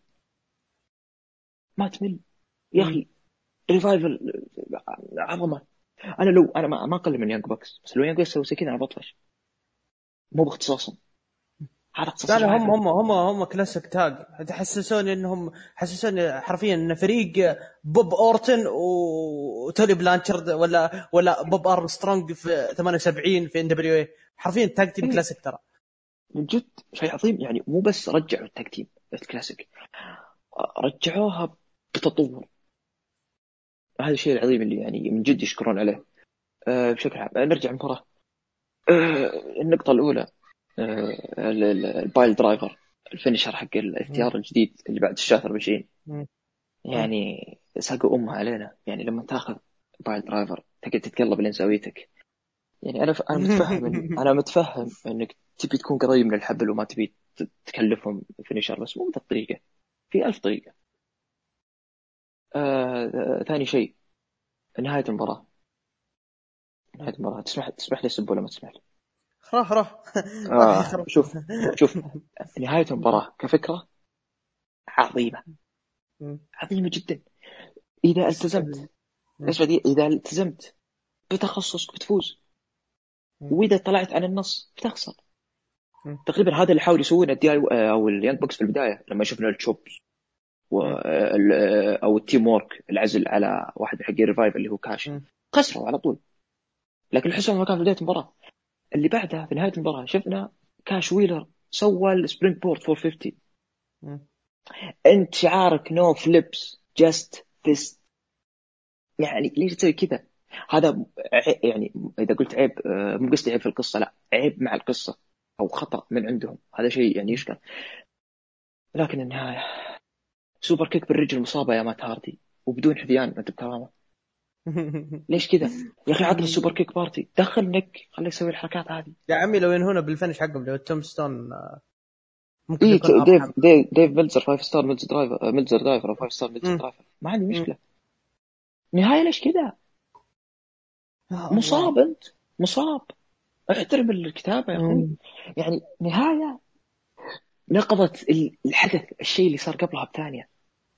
ما تمل. يا أخي ريفايفل عظمة. أنا لو أنا ما, ما أقل من يانج بوكس بس لو يانج بوكس سوى كذا أنا بطفش مو باختصاصهم. هذا اختصاص لا هم هم هم هم كلاسيك تاج تحسسوني إنهم حسسوني حرفيا إن فريق بوب أورتن وتولي بلانشارد ولا ولا بوب أرمسترونج في 78 في NWA حرفيا tag team classic ترى. من جد شيء عظيم يعني مو بس رجعوا ال tag team الكلاسيك رجعوها بتطور. هذا الشيء العظيم اللي يعني من جد يشكرون عليه. أه بشكل عام نرجع المباراة أه النقطة الأولى. أه ال pile driver ال finisher حق ال FTR الجديد اللي بعد الشهر 20 يعني ساقوا أمها علينا. يعني لما تاخذ pile driver تقعد تتقلب لين زاويتك يعني أنا ف... أنا متفهم إن... (laughs) أنا متفهم إنك تبي تكون قريب من الحبل وما تبي تكلفهم finisher بس مو الطريقة في ألف طريقة. آه... ثاني شيء نهاية المباراة. نهاية المباراة. تسمح تسمح لي اسب ولا ما تسمح لي؟ راح راح آه شوف شوف نهاية المباراة كفكرة عظيمة. عظيمة جدا. إذا التزمت اسمع إذا التزمت بتخصصك بتفوز. وإذا طلعت عن النص بتخسر. تقريبا هذا اللي حاولوا يسوونه الدي اي أو ال Young Bucks في البداية لما شفنا ال chop أو ال team work العزل على واحد حق ال Revival اللي هو كاش خسروا على طول. لكن الحسن ما كان في بداية المباراة. اللي بعدها في نهاية المباراة شفنا كاش ويلر سوى ال spring board 450 انت شعارك no flips just fists. يعني ليش تسوي كذا؟ هذا يعني إذا قلت عيب آه، مو قصدي عيب في القصة لا عيب مع القصة أو خطأ من عندهم. هذا شيء يعني يشكر لكن النهاية super kick بالرجل مصابة يا مات هاردي وبدون حذيان أنت بكرامه (laughs) ليش كذا؟ يا أخي عطني ال super kick party. دخل نك. خليه يسوي الحركات هذه. يا عمي لو ينهونا بال finish حقهم لو tombstone آه، ممكن إيه ديف ديف ديف Meltzer five star Meltzer driver Meltzer driver أو five star Meltzer driver ما عندي مشكلة. نهاية ليش كذا؟ مصاب أنت. مصاب. احترم الكتابة يا أخوي يعني نهاية نقضت الحدث الشيء اللي صار قبلها بثانية.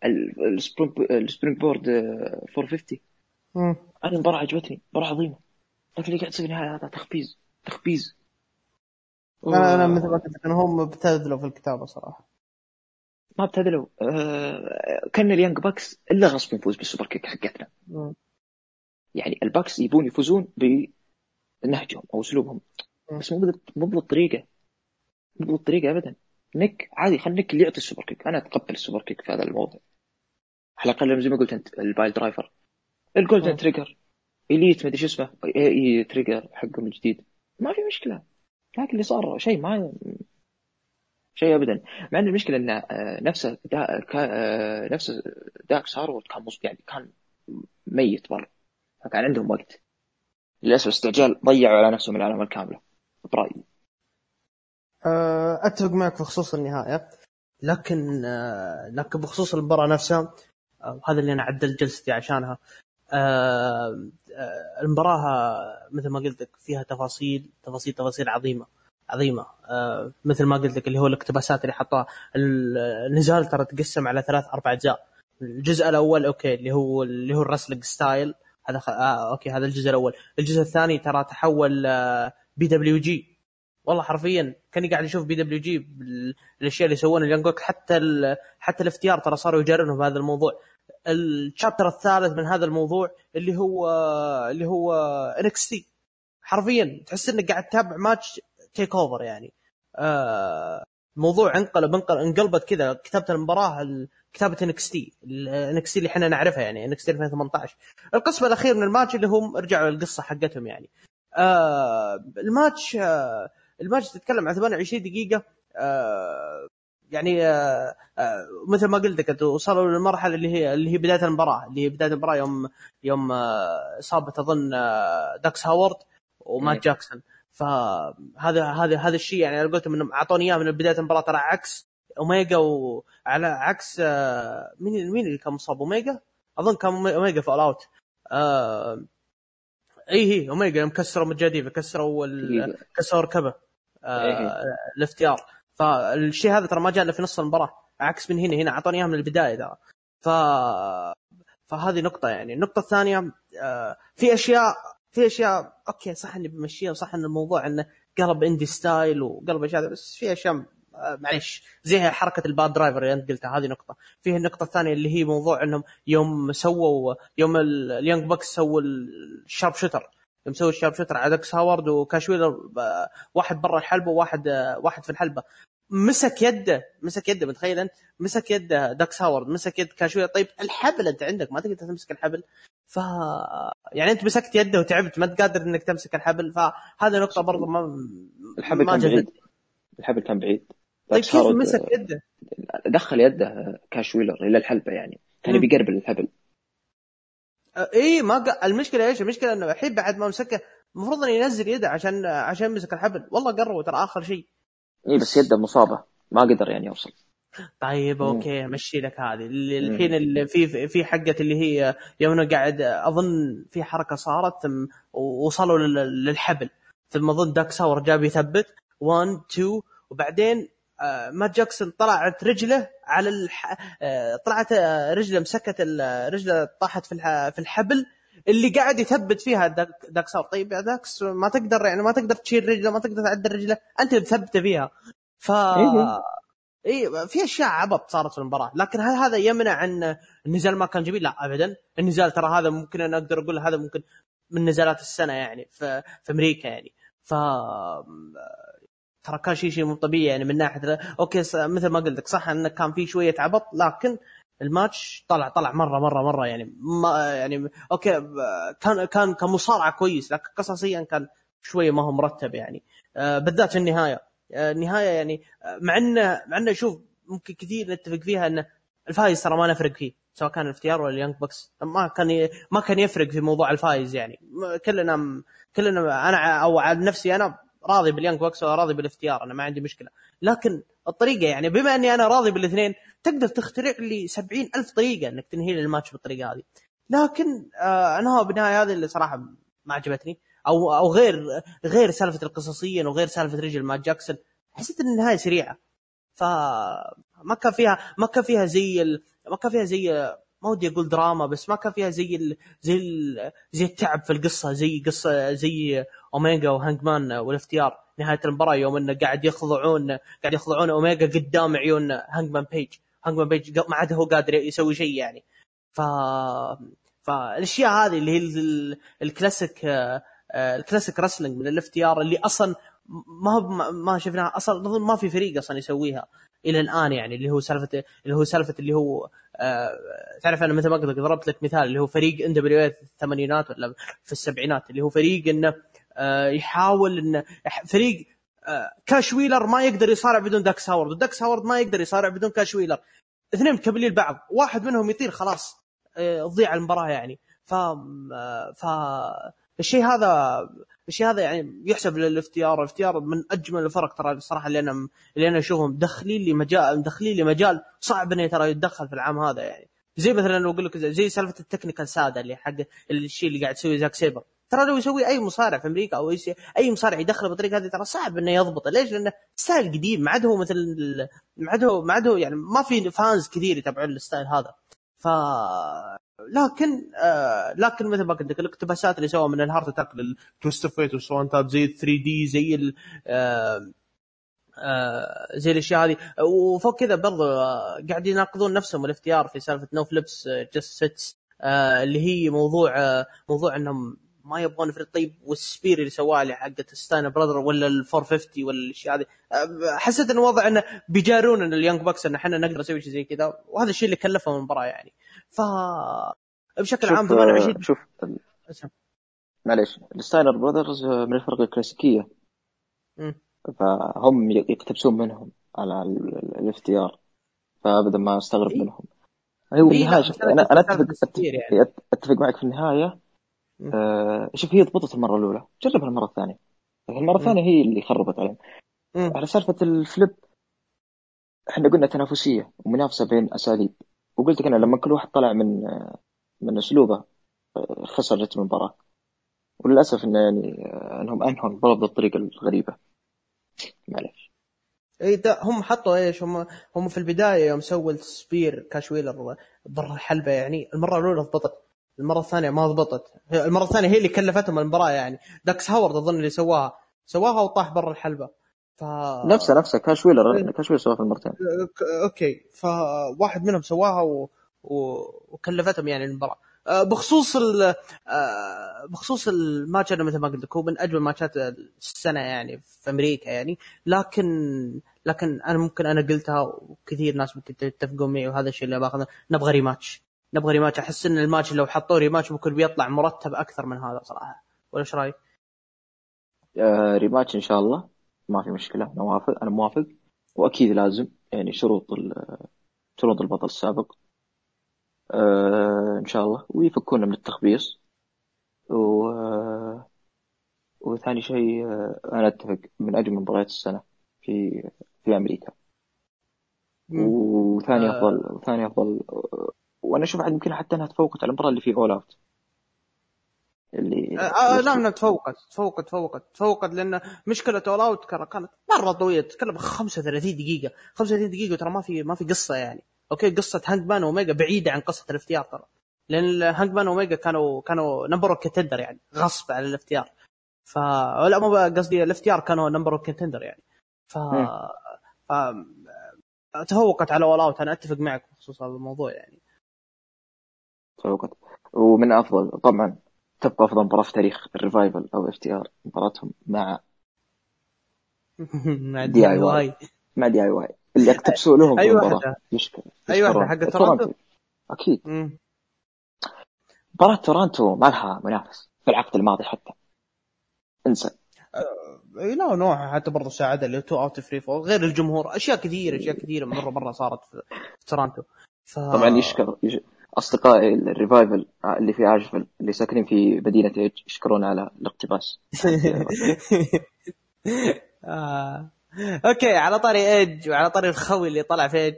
ال spring board 450 أنا المباراه عجبتني مباراة عظيمة. لكن اللي قاعد يصير النهاية هذا تخبيز تخبيز. أنا أنا مثل ما قلت أنا هم ابتذلوا في الكتابة صراحة. ما ابتذلوا. آه كان ال Young Bucks إلا غصب نفوز بال super kick حقتنا. يعني ال Bucks يبون يفوزون بنهجهم أو أسلوبهم. بس مو مو بالطريقة مو بالطريقة ابدا. نيك عادي خل نيك اللي يعطي ال super kick. أنا أتقبل ال super kick في هذا الموضوع. على الأقل زي ما قلت أنت ال pile driver. ال golden trigger. Elite ما أدري شو اسمه. إي إي trigger حقهم الجديد ما في مشكلة. لكن اللي صار شيء ما شيء ابدا. مع إن المشكلة إن آه، نفسه دا آه، نفس داك صار كان يعني كان ميت برا. فكان عندهم وقت. للأسف استعجال ضيعوا على نفسهم العلامه الكاملة. برأيي. آه، أتفق معك بخصوص النهاية. لكن لكن بخصوص المباراه نفسها وهذا اللي أنا عدلت جلستي عشانها. المباراة مثل ما قلت لك فيها تفاصيل تفاصيل تفاصيل عظيمة عظيمة. مثل ما قلت لك اللي هو الاقتباسات اللي حطها النزال ترى تقسم على ثلاث أربع أجزاء. الجزء الأول okay اللي هو اللي هو ال wrestling style. هذا خ... آه okay هذا الجزء الأول. الجزء الثاني ترى تحول PWG. والله حرفيا كأني قاعد أشوف PWG بالاشياء اللي يسوونها. حتى ال... حتى ال FTR ترى صاروا يجرنوا بهذا الموضوع. ال chapter الثالث من هذا الموضوع اللي هو اللي هو NXT حرفيا تحس إنك قاعد تتابع match TakeOver يعني. آه الموضوع انقلب انقلبت كذا كتابه المباراة كتابة NXT NXT اللي إحنا نعرفها يعني NXT 2018 القسم الأخير من الماتش اللي هم رجعوا للقصة حقتهم يعني. آه الماتش آه الماتش تتكلم عن 28 دقيقة. يعني آه آه مثل ما قلت لك وصلوا للمرحلة اللي هي اللي هي بداية المباراة اللي هي بداية المباراة يوم يوم آه، إصابة أظن داكس هاورد ومات جاكسون. فهذا هذا هذا الشيء يعني أنا قلت إنهم أعطوني إياه من بداية المباراة ترى عكس أوميجا وعلى عكس مين مين اللي كان مصاب؟ أوميجا؟ أظن كان أوميجا في All Out. آه اي هي أوميجا يوم كسروا مجاديفه كسروا كسروا ركبه آه ال FTR فالشيء هذا ترى ما جاء إلا في نص المباراة عكس من هنا هنا أعطوني إياها من البداية ترى. ف فهذه نقطة يعني. النقطة الثانية آه في أشياء في أشياء okay صح إني بمشيها وصح إن الموضوع إنه قلب indie style وقلب أشياء بس في أشياء آه، معليش زي حركة ال piledriver اللي أنت قلتها هذه نقطة. فيه النقطة الثانية اللي هي موضوع إنهم يوم سووا يوم ال Young Bucks سووا ال sharpshooter. يوم سووا ال sharpshooter على دكس هاورد وكاش ويلر واحد برا الحلبة وواحد واحد في الحلبة. مسك يده مسك يده متخيل أنت؟ مسك يده داكس هاورد مسك يد كاش ويلر طيب الحبل أنت عندك ما تقدر تمسك الحبل. ف يعني أنت مسكت يده وتعبت ما قادر إنك تمسك الحبل. فهذه نقطة برضو ما الحبل ما كان بعيد. الحبل كان بعيد. طيب كيف مسك يده؟ دخل يده كاش ويلر إلى الحلبة يعني. كان بيقربل الحبل اي ما ق... المشكلة إيش؟ المشكلة إنه الحين بعد ما مسكه المفروض إنه ينزل يده عشان عشان يمسك الحبل. والله قربوا ترى آخر شيء. اي بس يده مصابة. ما قدر يعني يوصل. طيب okay مشي لك هذه. الحين اللي في في حقة اللي هي يوم قاعد أظن في حركة صارت وصلوا للحبل. ثم أظن داكس هاورد جاب يثبت. 1 2 وبعدين مات جاكسون طلعت رجله على الح... آه، طلعت آه، رجله مسكت رجله طاحت في في الحبل اللي قاعد يثبت فيها داك, داكس هاورد طيب يا داكس ما تقدر يعني ما تقدر تشيل رجله ما تقدر تعدل رجله أنت مثبتة فيها. ف إيه. اي في أشياء عبط صارت في المباراة. لكن هل هذا يمنع أن النزال ما كان جميل؟ لا ابدا. النزال ترى هذا ممكن أنا أقدر أقول هذا ممكن من نزالات السنة يعني في, في أمريكا يعني. ف ترى كان شيء شيء مو طبيعي يعني من ناحية okay مثل ما قلت لك صح انه كان في شوية عبط لكن الماتش طلع طلع مره مره مرة يعني ما يعني okay كان كان كمصارعه كويس لكن قصصيا كان شوية ما هو مرتب يعني. آه، بالذات النهاية. آه، النهاية يعني آه، مع انه مع إنه شوف ممكن كثير نتفق فيها انه الفايز ترى ما نفرق فيه سواء كان ال FTR ولا ال Young Bucks. ما كان ما كان يفرق في موضوع الفايز يعني. كلنا كلنا أنا أو عن نفسي أنا راضي بال Young Bucks وراضي بال FTR أنا ما عندي مشكلة. لكن الطريقة يعني بما أني أنا راضي بالاثنين تقدر تخترع لي سبعين ألف طريقة إنك تنهي لي الماتش بالطريقة هذه. لكن آه أنا بالنهاية هذه اللي صراحة ما عجبتني. أو أو غير غير سالفة القصصيه وغير سالفة رجل مات جاكسون حسيت إن النهاية سريعة. فما كان فيها ما كان فيها زي ال... ما كان فيها زي ما ودي أقول دراما بس ما كان فيها زي ال... زي ال... زي التعب في القصة زي قصة زي اوميجا وهانج مان وال FTR نهاية المباراة يوم إنه قاعد يخضعون قاعد يخضعون اوميجا قدام عيون هانج مان بيج. هانج مان بيج ما عاد هو قادر يسوي شيء يعني. ف فالاشياء هذه اللي هي ال classic ال classic wrestling من ال FTR اللي أصلا ما ما شفناها أصلا ما في فريق أصلا يسويها إلى الآن يعني اللي هو سالفة اللي هو سالفة اللي هو آه تعرف أنا مثل ما قلت ضربت لك مثال اللي هو فريق NWA في الثمانينات ولا في السبعينات اللي هو فريق إنه آه يحاول انه فريق آه كاش ويلر ما يقدر يصارع بدون داكس هاورد وداكس هاورد ما يقدر يصارع بدون كاش ويلر. اثنين مكملين بعض واحد منهم يطير خلاص آه، تضيع المباراة يعني. ف آه، ف الشيء هذا الشيء هذا يعني يحسب لل FTR. ال FTR من أجمل الفرق ترى الصراحة اللي أنا اللي أنا أشوفهم. مدخلين لي مجال مدخلين لي مجال صعب إنه ترى يتدخل في العام هذا يعني. زي مثلا أقول لك زي سالفة ال technical style اللي حق الشيء اللي قاعد يسويه زاك سيبر. ترى لو يسوي أي مصارع في أمريكا أو أي مصارع يدخله بالطريقة هذه ترى صعب إنه يضبطه. ليش؟ لأنه style قديم ما عاد هو مثل ما عاد هو ما عاد هو يعني ما في fans كثير يتابعون ال style هذا. ف لكن آه لكن مثل ما قلت لك الاقتباسات اللي سووها من ال Hart Attack لل Twist of Fate تاب زي 3D زي ال آه آه زي الأشياء هذه. وفوق كذا برضو آه قاعد يناقضون نفسهم ال FTR في سالفة no flips جست سيتس اللي هي موضوع آه موضوع إنهم ما يبغون فريق طيب والسبير اللي سواه لي حقت ستاين براذر ولا ال 450 ولا الاشياء هذه. آه، حسيت إن الوضع إنه بيجارون اليونج باكس إن إحنا نقدر نسوي شيء زي كذا وهذا الشيء اللي كلفهم المباراة يعني. ف بشكل عام 28 شوف ال... معليش الستاينر براذرز من الفرق الكلاسيكية. م. فهم يقتبسون منهم على الافتيار فأبدا ما أستغرب منهم. هو النهاية أنا أنا اتفق اتفق, يعني. أتفق معك في النهاية. آه شوف هي ضبطت المرة الأولى. جربها المرة الثانية. المرة الثانية هي اللي خربت عليهم على سالفة الفليب إحنا قلنا تنافسية ومنافسة بين أساليب. وقلت لك أنا لما كل واحد طلع من من أسلوبه خسرت المباراة. وللأسف انه يعني إنهم أنهوا المباراة بالطريقة الغريبة. معلش إي ده هم حطوا إيش؟ هم هم في البداية يوم سووا ال spear كاش ويلر برا الحلبه يعني. المرة الأولى ضبطت. المرة الثانية ما ضبطت. المرة الثانية هي اللي كلفتهم المباراة يعني. داكس هاورد أظن اللي سواها. سواها وطاح برا الحلبة. ف نفسه نفسه. كاش ويلر إيه. كاش ويلر سواها في المرتين. أوكي. فواحد منهم سواها و... و... وكلفتهم يعني المباراة. آه، بخصوص ال... آه، بخصوص الماتش أنا مثل ما قلت لك هو من أجمل ماتشات السنة يعني في أمريكا يعني. لكن لكن أنا ممكن أنا قلتها وكثير ناس ممكن يتفقون معي وهذا الشيء اللي باخذه نبغى ريماتش. نبغى ريماتش. أحس إن الماتش لو حطوا ريماتش ممكن بيطلع مرتب أكثر من هذا صراحة. ولا إيش رأيك؟ آه ريماتش إن شاء الله. ما في مشكلة. أنا موافق. أنا موافق. وأكيد لازم. يعني شروط شروط البطل السابق. آه إن شاء الله. ويفكونا من التخبيص. و آه وثاني شيء آه أنا أتفق من أجمل مباريات السنة في في أمريكا. وثاني آه. أفضل وثاني أفضل وأنا أشوف يمكن حتى إنها تفوقت على المباراة اللي في All Out اللي آه, آه لا لا تفوقت تفوقت تفوقت تفوقت لأن مشكله All Out كانت مرة طويله تتكلم 35 دقيقة. 35 دقيقة ترى ما في ما في قصة يعني. أوكي قصة هانج مان وأوميجا بعيدة عن قصة ال FTR ترى. لأن هانج مان وأوميجا كانوا كانوا number contender يعني غصب على ال FTR. ف لا مو قصدي ال FTR كانوا number contender يعني. ف... ف... تفوقت على All Out أنا أتفق معك بخصوص هذا الموضوع يعني. تفوقت ومن أفضل طبعا تبقى أفضل مباراة في تاريخ ال Revival أو FTR مباراتهم مع (laughs) مع دي آي واي. مع دي آي واي. اللي اكتبسوا لهم اي واحدة مشكله اي واحدة حق تورنتو. أكيد. مباراة تورونتو ما لها منافس في العقد الماضي حتى. انسى. اي لا نوع حتى برضه ساعد اللي تو اوت فري فول غير الجمهور أشياء كثيرة أشياء كثيرة مره مرة صارت في, في تورنتو. ف... طبعا يشكر أصدقائي الريفايفل اللي في اشفل اللي ساكنين في مدينة إيج يشكرون على الاقتباس. (laughs) آه. أوكي على طاري إيج وعلى طاري الخوي اللي طلع في إيج.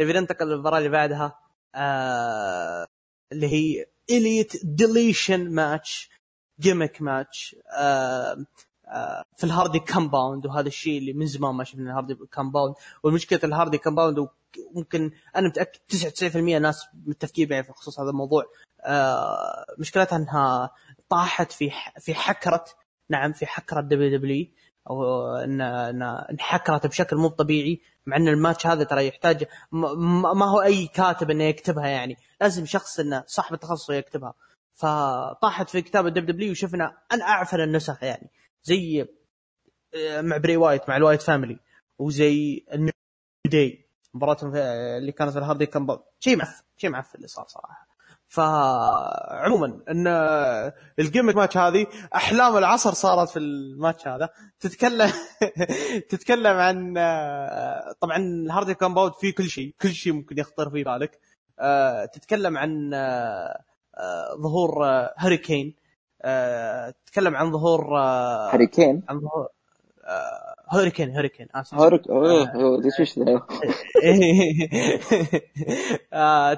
نبي ننتقل للمباراة اللي بعدها. آه... اللي هي Elite Deletion match gimmick match آه... في ال Hardy Compound وهذا الشيء اللي من زمان ما شفنا ال Hardy Compound والمشكلة ال Hardy Compound ممكن أنا متأكد 99% ناس متفقين معي في خصوص هذا الموضوع. آه مشكلتها أنها طاحت في في حكرة نعم في حكرة WWE و انحكرت بشكل مو طبيعي مع إن الماتش هذا ترى يحتاج ما هو أي كاتب إنه يكتبها يعني. لازم شخص إنه صاحب التخصص يكتبها. فطاحت في كتاب ال WWE وشفنا ان أعفن النسخ يعني. زي آه، مع بري وايت مع ال Wyatt Family وزي ال New Day. مباراتهم اللي كانت في ال Hardy كان شيء معفن شيء معفن اللي صار صراحة. فعموما إن ال gimmick match هذه أحلام العصر صارت في الماتش هذا. تتكلم (laughs) تتكلم عن طبعا ال Hardy Compound فيه كل شيء كل شيء ممكن يخطر في بالك. تتكلم عن ظهور آه، تتكلم عن ظهور هاريكين عن ظهور هوريكين هوريكين اسف هوريكين اوه إيش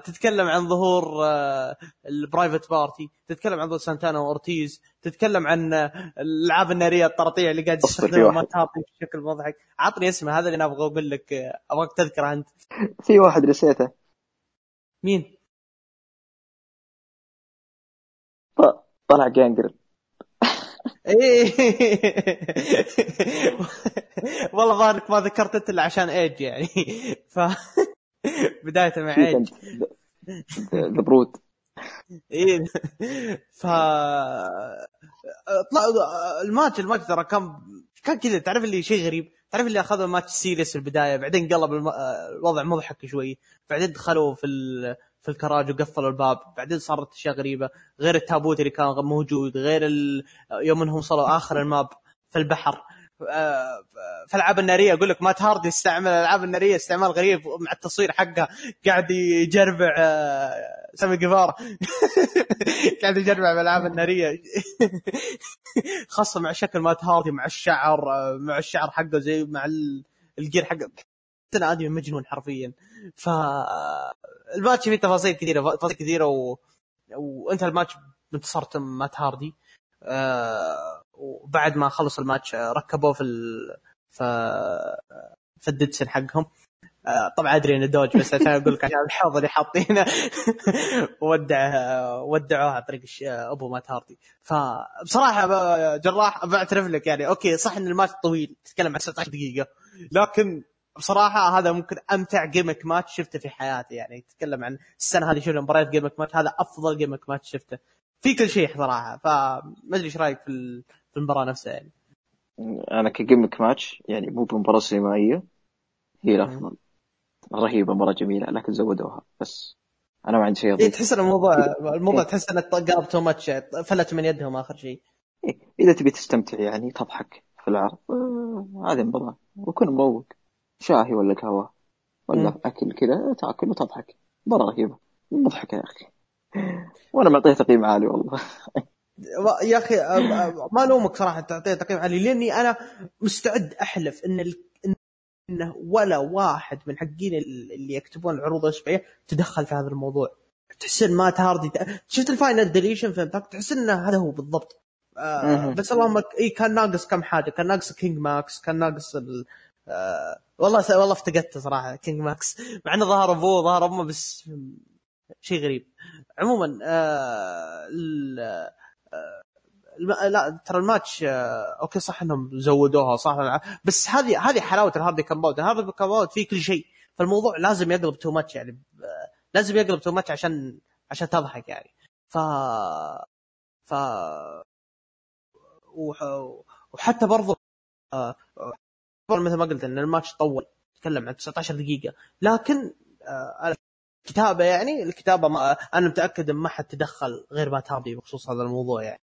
تتكلم عن ظهور ال Private Party تتكلم عن ظهور سانتانا واورتيز تتكلم عن الألعاب النارية الطرطيه اللي قاعد يستخدمها ما بشكل مضحك عطني اسمه هذا اللي أنا أبغى أقول لك أبغاك تذكره أنت. في واحد نسيته مين؟ طلع جانجرل إيه. (laughs) والله ظاهرك ما ذكرت أنت إلا عشان إيج يعني. ف (laughs) بدايته مع إيج. The Brood إيه. ف طلع ال match ال match ترى كان كان كذا. تعرف اللي شيء غريب؟ تعرف اللي أخذوا ال match serious في البداية بعدين قلب الوضع مضحك شوي بعدين دخلوا في في الكراج وقفلوا الباب. بعدين صارت أشياء غريبة. غير التابوت اللي كان موجود غير ال... يوم انهم وصلوا آخر ال map في البحر. آه، في الألعاب النارية أقول لك مات هاردي استعمل الألعاب النارية استعمال غريب مع التصوير حقه قاعد يجربع آه، سامي جيفارا. (laughs) قاعد يجربع بالالعاب النارية. (laughs) خاصة مع شكل مات هاردي مع الشعر آه، مع الشعر حقه زي مع ال gear حقه. انه ادمي مجنون حرفيا. ف الماتش فيه تفاصيل كثيرة تفاصيل كثيرة و... وانتهى الماتش بانتصار مات هاردي. آه وبعد ما خلص الماتش ركبوه في ال... ف في الديدسن حقهم. آه طبعا أدري انه دوج بس عشان أقول لك عشان الحوض اللي حاطينه. (laughs) ودع ودعوها عن طريق أبو مات هاردي. فبصراحة جراح بعترف لك يعني. أوكي صح إن الماتش طويل تتكلم عن 19 دقيقة. لكن بصراحة هذا ممكن أمتع جيمك ماتش شفته في حياتي. يعني تتكلم عن السنة هذه شفنا مباريات جيمك ماتش هذا أفضل جيمك ماتش شفته. في كل شيء صراحة فما أدري إيش رأيك في المباراة نفسها يعني؟ أنا ك gimmick match يعني مو بمباراة سينمائية هي الافضل رهيبة مره جميلة لكن زودوها. بس أنا ما عندي شيء اضيف إيه تحس إن الموضوع الموضوع تحس انه قلب too much فلت من يدهم آخر شيء. إيه إذا تبي تستمتع يعني تضحك في العرض آه هذه المباراه وكن مروق. شاهي ولا قهوة ولا. أكل كذا تأكل وتضحك. مرة رهيبة. مضحكة يا أخي. وأنا معطيه تقييم عالي والله. يا أخي ما الومك صراحة تعطيه تقييم عالي لأني أنا مستعد أحلف إن ال... إنه ولا واحد من حقين اللي يكتبون العروض الأسبوعية تدخل في هذا الموضوع. تحس إن مات هاردي شفت ال Final Deletion فهمت تحس إنه هذا هو بالضبط. آه بس اللهم إنه كان ناقص كم حاجة؟ كان ناقص كينج ماكس كان ناقص. آه والله س... والله افتقدته صراحة كينج ماكس مع إنه ظهر أبوه ظهر أمه بس شيء غريب. عموما آه ال... آه لا ترى الماتش آه okay صح إنهم زودوها صح؟ بس هذه هذه حلاوة ال Hardy Compound ال Hardy Compound فيه كل شيء. فالموضوع لازم يقلب too much يعني لازم يقلب too much عشان عشان تضحك يعني. ف ف وحتى برضو آه مثل ما قلت إن الماتش طول تكلم عن 19 دقيقة. لكن آه كتابه يعني الكتابة ما أنا متأكد إن ما حد تدخل غير ما تابي بخصوص هذا الموضوع يعني.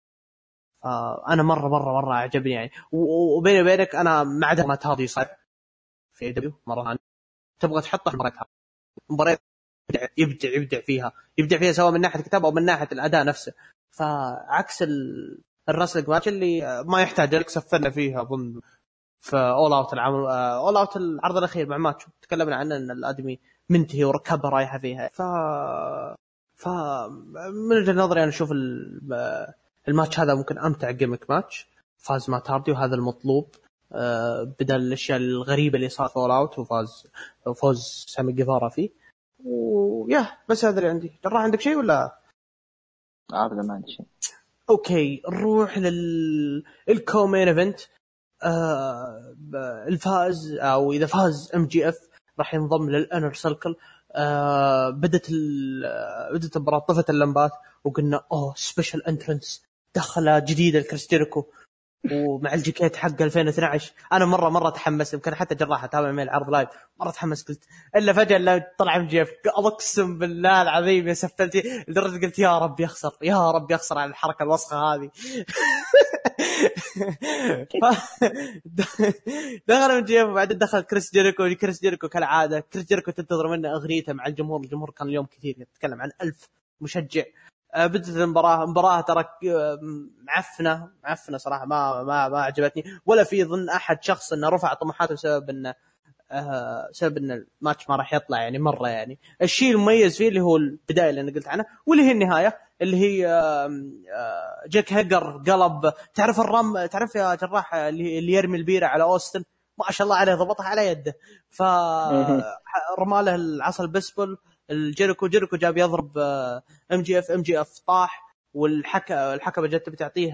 فأنا مرة مرة مرة عجبني يعني. وبيني وبينك أنا ما عدا ما تابي صار في دبليو مرة. تبغى تحطه مباريات مباريات يبدع يبدع فيها. يبدع فيها سواء من ناحية الكتابة أو من ناحية الأداء نفسه. فعكس الرسلك ماتش اللي ما يحتاج لك سفلنا فيها أظن. في اول اوت العام اول اوت العرض الأخير مع ماتش تكلمنا عنه إن الأدمي منتهي وركبها رايحه فيها. ف ف من وجهة نظري أنا أشوف الماتش هذا ممكن أمتع جيمك ماتش. فاز مات هاردي وهذا المطلوب آه، بدل الأشياء الغريبة اللي صارت فول اوت وفاز فوز سامي جيفارا فيه. و yeah بس هذا اللي عندي. جراح عندك شيء ولا؟ ابدا ما عندي شيء. okay نروح لل co-main event. آه الفائز أو إذا فاز MJF راح ينضم لل Inner Circle. آه بدت بدت المباراه طفت اللمبات وقلنا أوه special entrance دخلة جديدة لكريس جيريكو ومع الجيكيت حق 2012 أنا مره مرة تحمست يمكن حتى جراح اتابع من العرض لايف مرة تحمست قلت إلا فجأة لما طلع MJF اقسم بالله العظيم يا سفلتي. لدرجة قلت يا رب يخسر يا رب يخسر على الحركة الوسخة هذه. (laughs) دخل MJF وبعدين دخل كريس جيريكو كريس جيريكو كالعادة. كريس جيريكو تنتظر منه أغنيته مع الجمهور الجمهور كان اليوم كثير يتكلم عن ألف مشجع. بدت المباراة. المباراة ترى آه، معفنة. معفنة صراحة ما ما ما عجبتني. ولا في ظن أحد شخص إنه رفع طموحاته بسبب إنه آه سبب إن الماتش ما راح يطلع يعني مرة يعني. الشيء المميز فيه اللي هو البداية اللي أنا قلت عنها واللي هي النهاية اللي هي آه جاك هيجر قلب. تعرف الرم تعرف يا جراح اللي يرمي البيرة على أوستن؟ ما شاء الله عليه ضبطها على يده. ف رماله العصا البيسبول الجيريكو جيريكو جاب يضرب ام جي اف ام جي اف طاح والحكم الحكم جت بتعطيه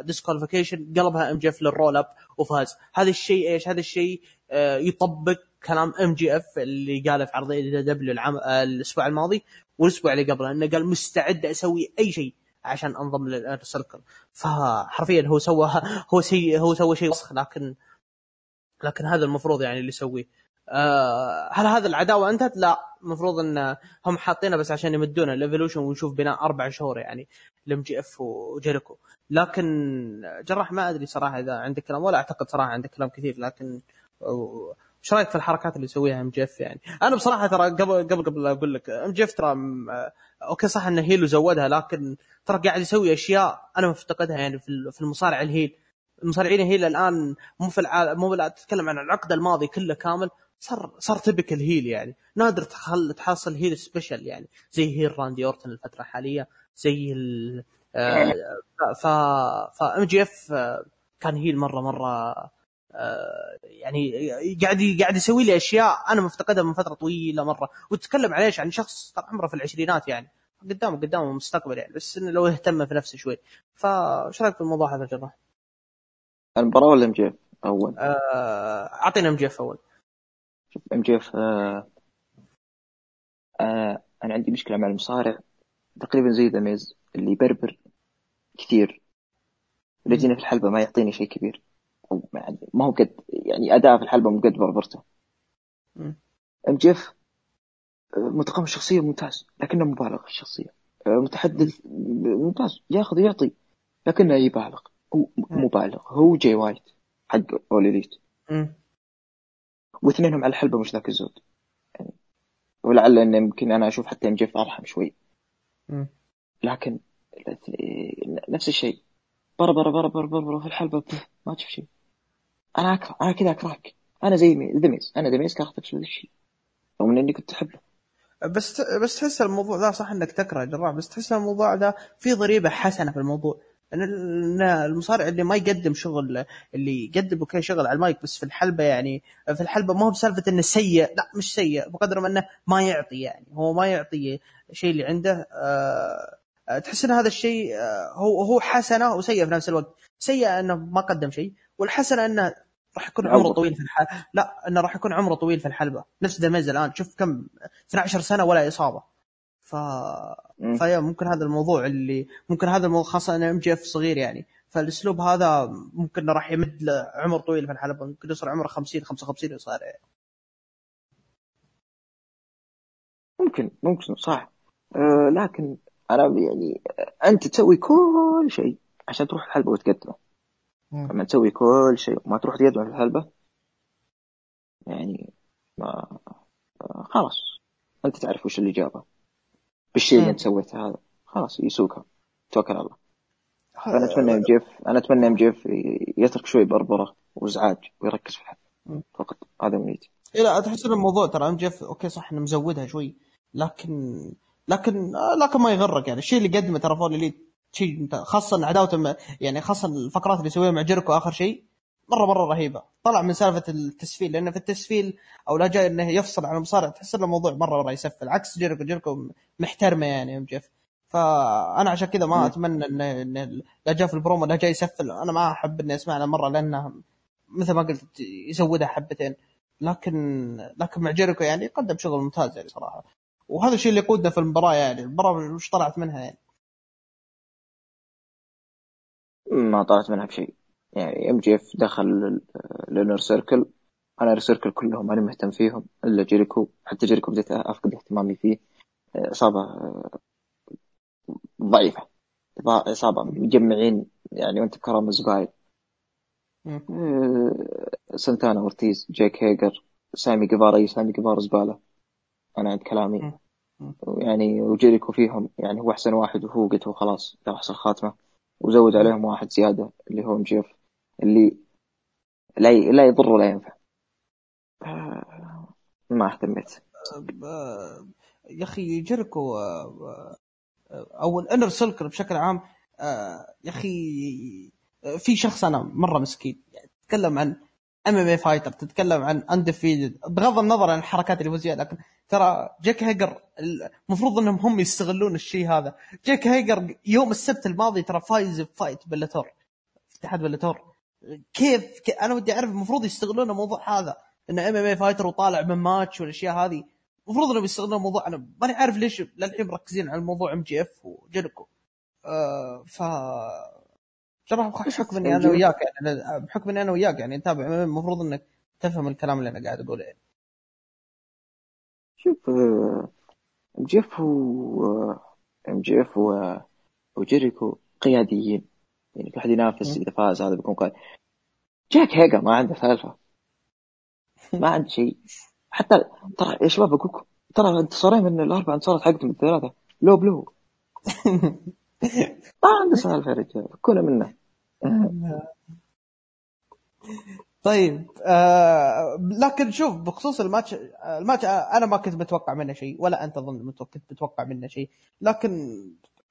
disqualification آه، قلبها MJF لل roll up وفاز. هذا الشيء إيش؟ هذا الشيء آه، يطبق كلام MJF اللي قاله في عرضيه دبليو العام آه، الأسبوع الماضي والأسبوع اللي قبله إنه قال مستعد أسوي أي شيء عشان أنضم لل Inner Circle فحرفيا هو سوى هو سي هو سوى شيء وسخ لكن لكن هذا المفروض يعني اللي يسويه. آه هل هذا العداوة انتهت؟ لا المفروض إن هم حاطينها بس عشان يمدونا ال evolution ونشوف بناء أربع شهور يعني ل MJF وجيريكو لكن جراح ما أدري صراحة إذا عندك كلام ولا أعتقد صراحة عندك كلام كثير لكن إيش رأيك في الحركات اللي يسويها MJF يعني؟ أنا بصراحة ترى قبل قبل قبل أقول لك MJF ترى okay صح انه heel وزودها لكن ترى قاعد يسوي أشياء أنا مفتقدها يعني في المصارع ال heel المصارعين ال heel الآن مو في العالم مو تتكلم عن العقد الماضي كله كامل صار صار تبك ال heel يعني. نادر تخل تحصل heel special يعني. زي heel راندي أورتن الفترة الحالية زي ال آه (laughs) ف ف MJF كان heel مرة مرة آه يعني قاعد قاعد يسوي لي أشياء أنا مفتقدها من فترة طويلة مرة. وتتكلم على إيش عن شخص طال عمره في العشرينات يعني. قدامه قدامه مستقبل يعني. بس إنه لو اهتم في نفسه شوي. فايش رأيك في الموضوع هذا جراح؟ المباراة ولا MJF أول؟ آه، أعطينا MJF أول. شوف MJF آه آه أنا عندي مشكلة مع المصارع. تقريبا زي ذا ميز اللي يبربر كثير. يجينا في الحلبة ما يعطيني شيء كبير. أو ما هو قد يعني أداء في الحلبة مو قد بربرته MJF متقمص شخصية ممتاز لكنه مبالغ في الشخصية. آه، متحدث ممتاز ياخذ ويعطي لكنه يبالغ. هو مبالغ. هو جاي وايت حق All Elite واثنينهم على الحلبة مش ذاك الزود. يعني ولعل إن يمكن أنا أشوف حتى MJF أرحم شوي. لكن نفس الشيء. برا برا برا برا برا في الحلبة. ما تشوف شيء. أنا أكره. أنا كذا أكرهك. أنا زي ذا ميز أنا ذا ميز كرهتك في الشيء. رغم إني كنت أحبه. بس بس تحس الموضوع ذا صح إنك تكره جراح بس تحس الموضوع ذا في ضريبة حسنة في الموضوع. إن المصارع اللي ما يقدم شغل اللي يقدم okay شغل على المايك بس في الحلبة يعني في الحلبة ما هو بسالفة إنه سيء لا مش سيء بقدر ما إنه ما يعطي يعني هو ما يعطي الشيء اللي عنده. أه تحس إن هذا الشيء أه هو هو حسنة وسيء في نفس الوقت. سيء إنه ما قدم شيء والحسنة إنه راح يكون عمره طويل في الحلبة لا إنه راح يكون عمره طويل في الحلبة. نفس The Miz الآن. شوف كم 12 سنة ولا إصابة. ف فيا ممكن هذا الموضوع اللي ممكن هذا الموضوع خاصة ان MJF صغير يعني. فالأسلوب هذا ممكن راح يمد له عمر طويل في الحلبة ممكن يوصل عمره 50 55 وصار يعني. ممكن ممكن صح. أه لكن أنا يعني أنت تسوي كل شيء عشان تروح الحلبة وتقدمه. لما تسوي كل شيء وما تروح تقدمه في الحلبة يعني ما خلاص. أنت تعرف وش اللي جابه. بالشيء اللي انت سويته. هذا خلاص يسوقها. توكل على الله. أنا أتمنى MJF أنا أتمنى MJF يترك شوي بربره وإزعاج ويركز في الحلبه فقط. هذا نيتي إيه لا تحس الموضوع ترى MJF okay صح إنه مزودها شوي لكن لكن لكن ما يغرك يعني. الشيء اللي قدمه ترى All Elite شيء خاصة عداوته يعني خاصة الفقرات اللي يسويها مع جيريكو آخر شيء مره مرة رهيبة. طلع من سالفة التسفيل لأنه في التسفيل أو لا جاي إنه يفصل عن المصارع تحس إنه الموضوع مره مرة يسفل. عكس جيريكو جيريكو محترمة يعني MJF. فأنا عشان كذا ما أتمنى انه إن لا جاء في البرومو لا جاي يسفل. أنا ما أحب اني اسمع مرة لأنه مثل ما قلت يزودها حبتين. لكن لكن مع جيريكو يعني قدم شغل ممتاز يعني صراحة. وهذا الشيء اللي يقودنا في المباراة يعني. المباراة وش طلعت منها يعني؟ ما طلعت منها بشيء. يعني MJF دخل ال Inner Circle. Inner Circle كلهم أنا مهتم فيهم إلا جيريكو. حتى جيريكو بديت افقد اهتمامي فيه. إصابة ضعيفة. إصابة مجمعين يعني وانت بكرامة زباين سنتانا أورتيز جيك هيجر سامي جيفارا. سامي جيفارا زبالة. أنا عند كلامي. يعني وجيريكو فيهم يعني هو أحسن واحد وفوقته وخلاص احسن خاتمة. وزود عليهم واحد زيادة اللي هو مجيف اللي لا لا يضر ولا ينفع. ما اهتميت. يا أخي جيريكو أو ال Inner Circle بشكل عام يا أخي في شخص أنا مرة مسكين يعني تتكلم عن MMA fighter تتكلم عن undefeated بغض النظر عن الحركات اللي فيها لكن ترى جيك هيجر المفروض إنهم هم يستغلون الشيء هذا. جيك هيجر يوم السبت الماضي ترى فايز ب fight Bellator اتحاد Bellator. كيف, كيف أنا ودي أعرف المفروض يستغلون الموضوع هذا. إن MMA fighter وطالع من ماتش والأشياء هذه. المفروض إنهم يستغلون الموضوع. أنا ماني عارف ليش للحين مركزين على الموضوع MJF وجيريكو آه ف ترى بحكم إني أنا وياك يعني بحكم إني أنا وياك يعني نتابع المفروض إنك تفهم الكلام اللي أنا قاعد أقوله يعني. شوف ام جي اف و ام جي اف وجيريكو قياديين. يعني كل واحد ينافس إذا فاز هذا بيكون قائد جاك هيجر ما عنده سالفه ما عنده شيء. حتى ترى يا شباب أقول لكم ترى انتصارين من الاربع انتصارات حقتهم الثلاثة. لو بلو. (laughs) ما عنده سالفه يا رجال. كله منه طيب آه لكن شوف بخصوص الماتش الماتش أنا ما كنت متوقع منه شيء ولا أنت اظن كنت متوقع منه شيء. لكن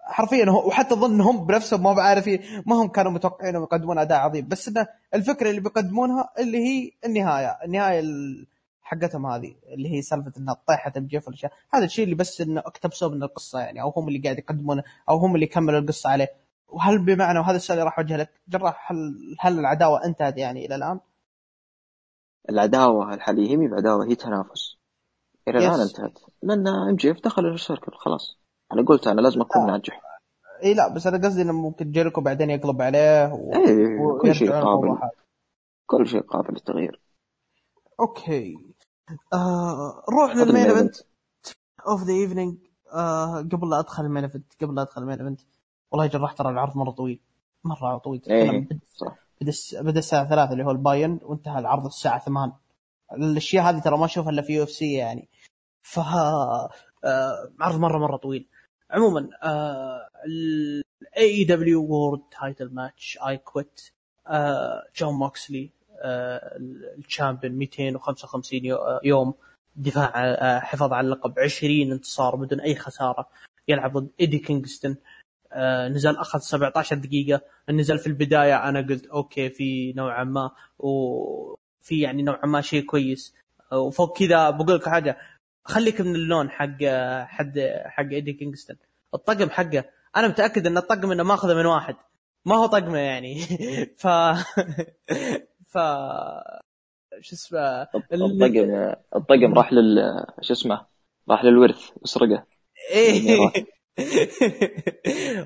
حرفيا هو وحتى اظن هم بنفسهم ما بعرفين ما هم كانوا متوقعين إنهم يقدمون أداء عظيم. بس إنه الفكرة اللي بيقدمونها اللي هي النهاية النهاية حقتهم هذه اللي هي سالفة إنها طيحت الجيف والاشياء هذا الشيء اللي بس إنه اقتبسوه من القصة يعني أو هم اللي قاعد يقدمونه أو هم اللي كملوا القصة عليه. وهل بمعنى وهذا السؤال اللي راح اوجهه لك جراح هل هل العداوة انتهت يعني إلى الآن؟ العداوة الحالية هي مي بعداوة هي تنافس. إلى الآن انتهت. لأن MJF دخل ال Circle خلاص. أنا قلت أنا لازم أكون آه. ناجح. إي لا بس أنا قصدي إنه ممكن جيريكو بعدين يقلب عليه و... إيه كل شيء قابل. كل شيء قابل للتغيير. okay. آه نروح لل main event of the evening قبل لا أدخل ال main event قبل لا أدخل ال main event والله جراح ترى العرض مرة طويل. مرة طويل. إيه. بدا بدا الساعة 3 اللي هو ال buy-in وانتهى العرض الساعة 8 الأشياء هذه ترى ما أشوفها إلا في UFC يعني. ف آه عرض مره مرة طويل. عموما ال AEW World title match I Quit جون موكسلي ال champion 255 يوم دفاع آه، حفاظ على اللقب 20 انتصار بدون أي خسارة يلعب ضد إيدي كينغستون آه، نزل أخذ 17 دقيقة النزال في البداية أنا قلت okay في نوعا ما وفي يعني نوعا ما شيء كويس وفوق كذا بقول لك حاجة خليك من اللون حق حد حق إيدي كينغستون. الطقم حقه أنا متأكد إن الطقم إنه ماخذه من واحد. ما هو طقمه يعني. (laughs) ف ف شو اسمه؟ الطقم الطقم راح لل شو اسمه؟ راح للورث وسرقه إيه. (laughs)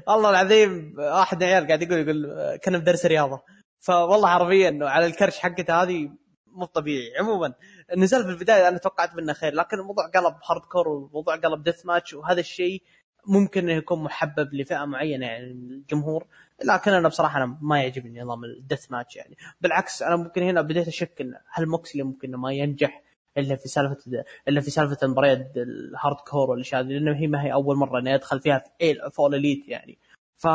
والله العظيم واحد عيال قاعد يقول يقول كان بدرس رياضه فوالله حرفيا انه على الكرش حقته هذه مو طبيعي. عموما النزال في البداية أنا توقعت منه خير لكن الموضوع قلب hardcore والموضوع قلب death match وهذا الشيء ممكن إنه يكون محبب لفئة معينة يعني الجمهور لكن أنا بصراحة أنا ما يعجبني نظام ال death match يعني. بالعكس أنا ممكن هنا بديت أشك إن هل موكسلي ممكن ما ينجح إلا في سالفة إلا في سالفة المباريات ال hardcore والاشياء هذه لأنه هي ما هي أول مرة إنه يدخل فيها في All Elite يعني. ف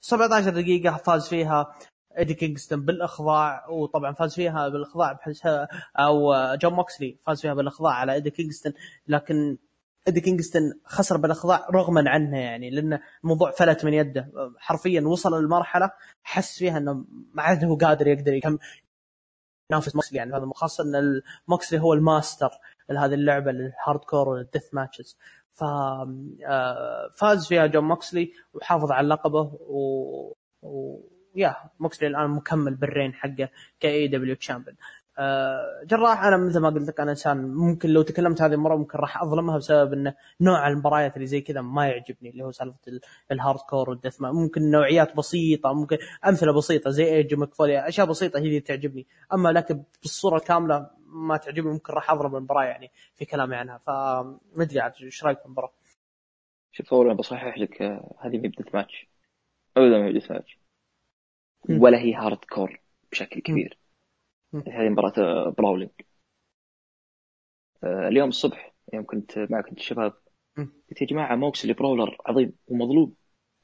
17 دقيقة فاز فيها. إيدي كينغستون بالإخضاع وطبعا فاز فيها بالإخضاع أو جون موكسلي فاز فيها بالإخضاع على إيدي كينغستون. لكن إيدي كينغستون خسر بالإخضاع رغما عنه يعني لأن الموضوع فلت من يده. حرفيا وصل للمرحلة حس فيها إنه ما عاد هو قادر يقدر يكم ينافس موكسلي يعني هذا خاصة إن موكسلي هو الماستر لهذه اللعبة ال hardcore وال death matches. ف فاز فيها جون موكسلي وحافظ على لقبه و... يا موكسلي الان مكمل بال reign حقه ك AEW champion جراح أنا مثل ما قلت لك أنا إنسان ممكن لو تكلمت هذه المرة ممكن راح أظلمها بسبب انه نوع المباريات اللي زي كذا ما يعجبني اللي هو سالفة ال hardcore وال death ممكن نوعيات بسيطة ممكن أمثلة بسيطة زي Edge Mick Foley أشياء بسيطة هي اللي تعجبني. أما لكن بالصورة الكامله ما تعجبني ممكن راح اضرب المباراة يعني في كلامي عنها. فما أدري عاد إيش رأيك في المباراة؟ شوف اولا بصحح لك آه، هذه مي ب death match ابدا ما ب death match ولا هي hardcore بشكل كبير. هذه مباراة brawling آه، اليوم الصبح يوم كنت معك كنت الشباب قلت يا جماعة موكسلي brawler عظيم ومظلوم.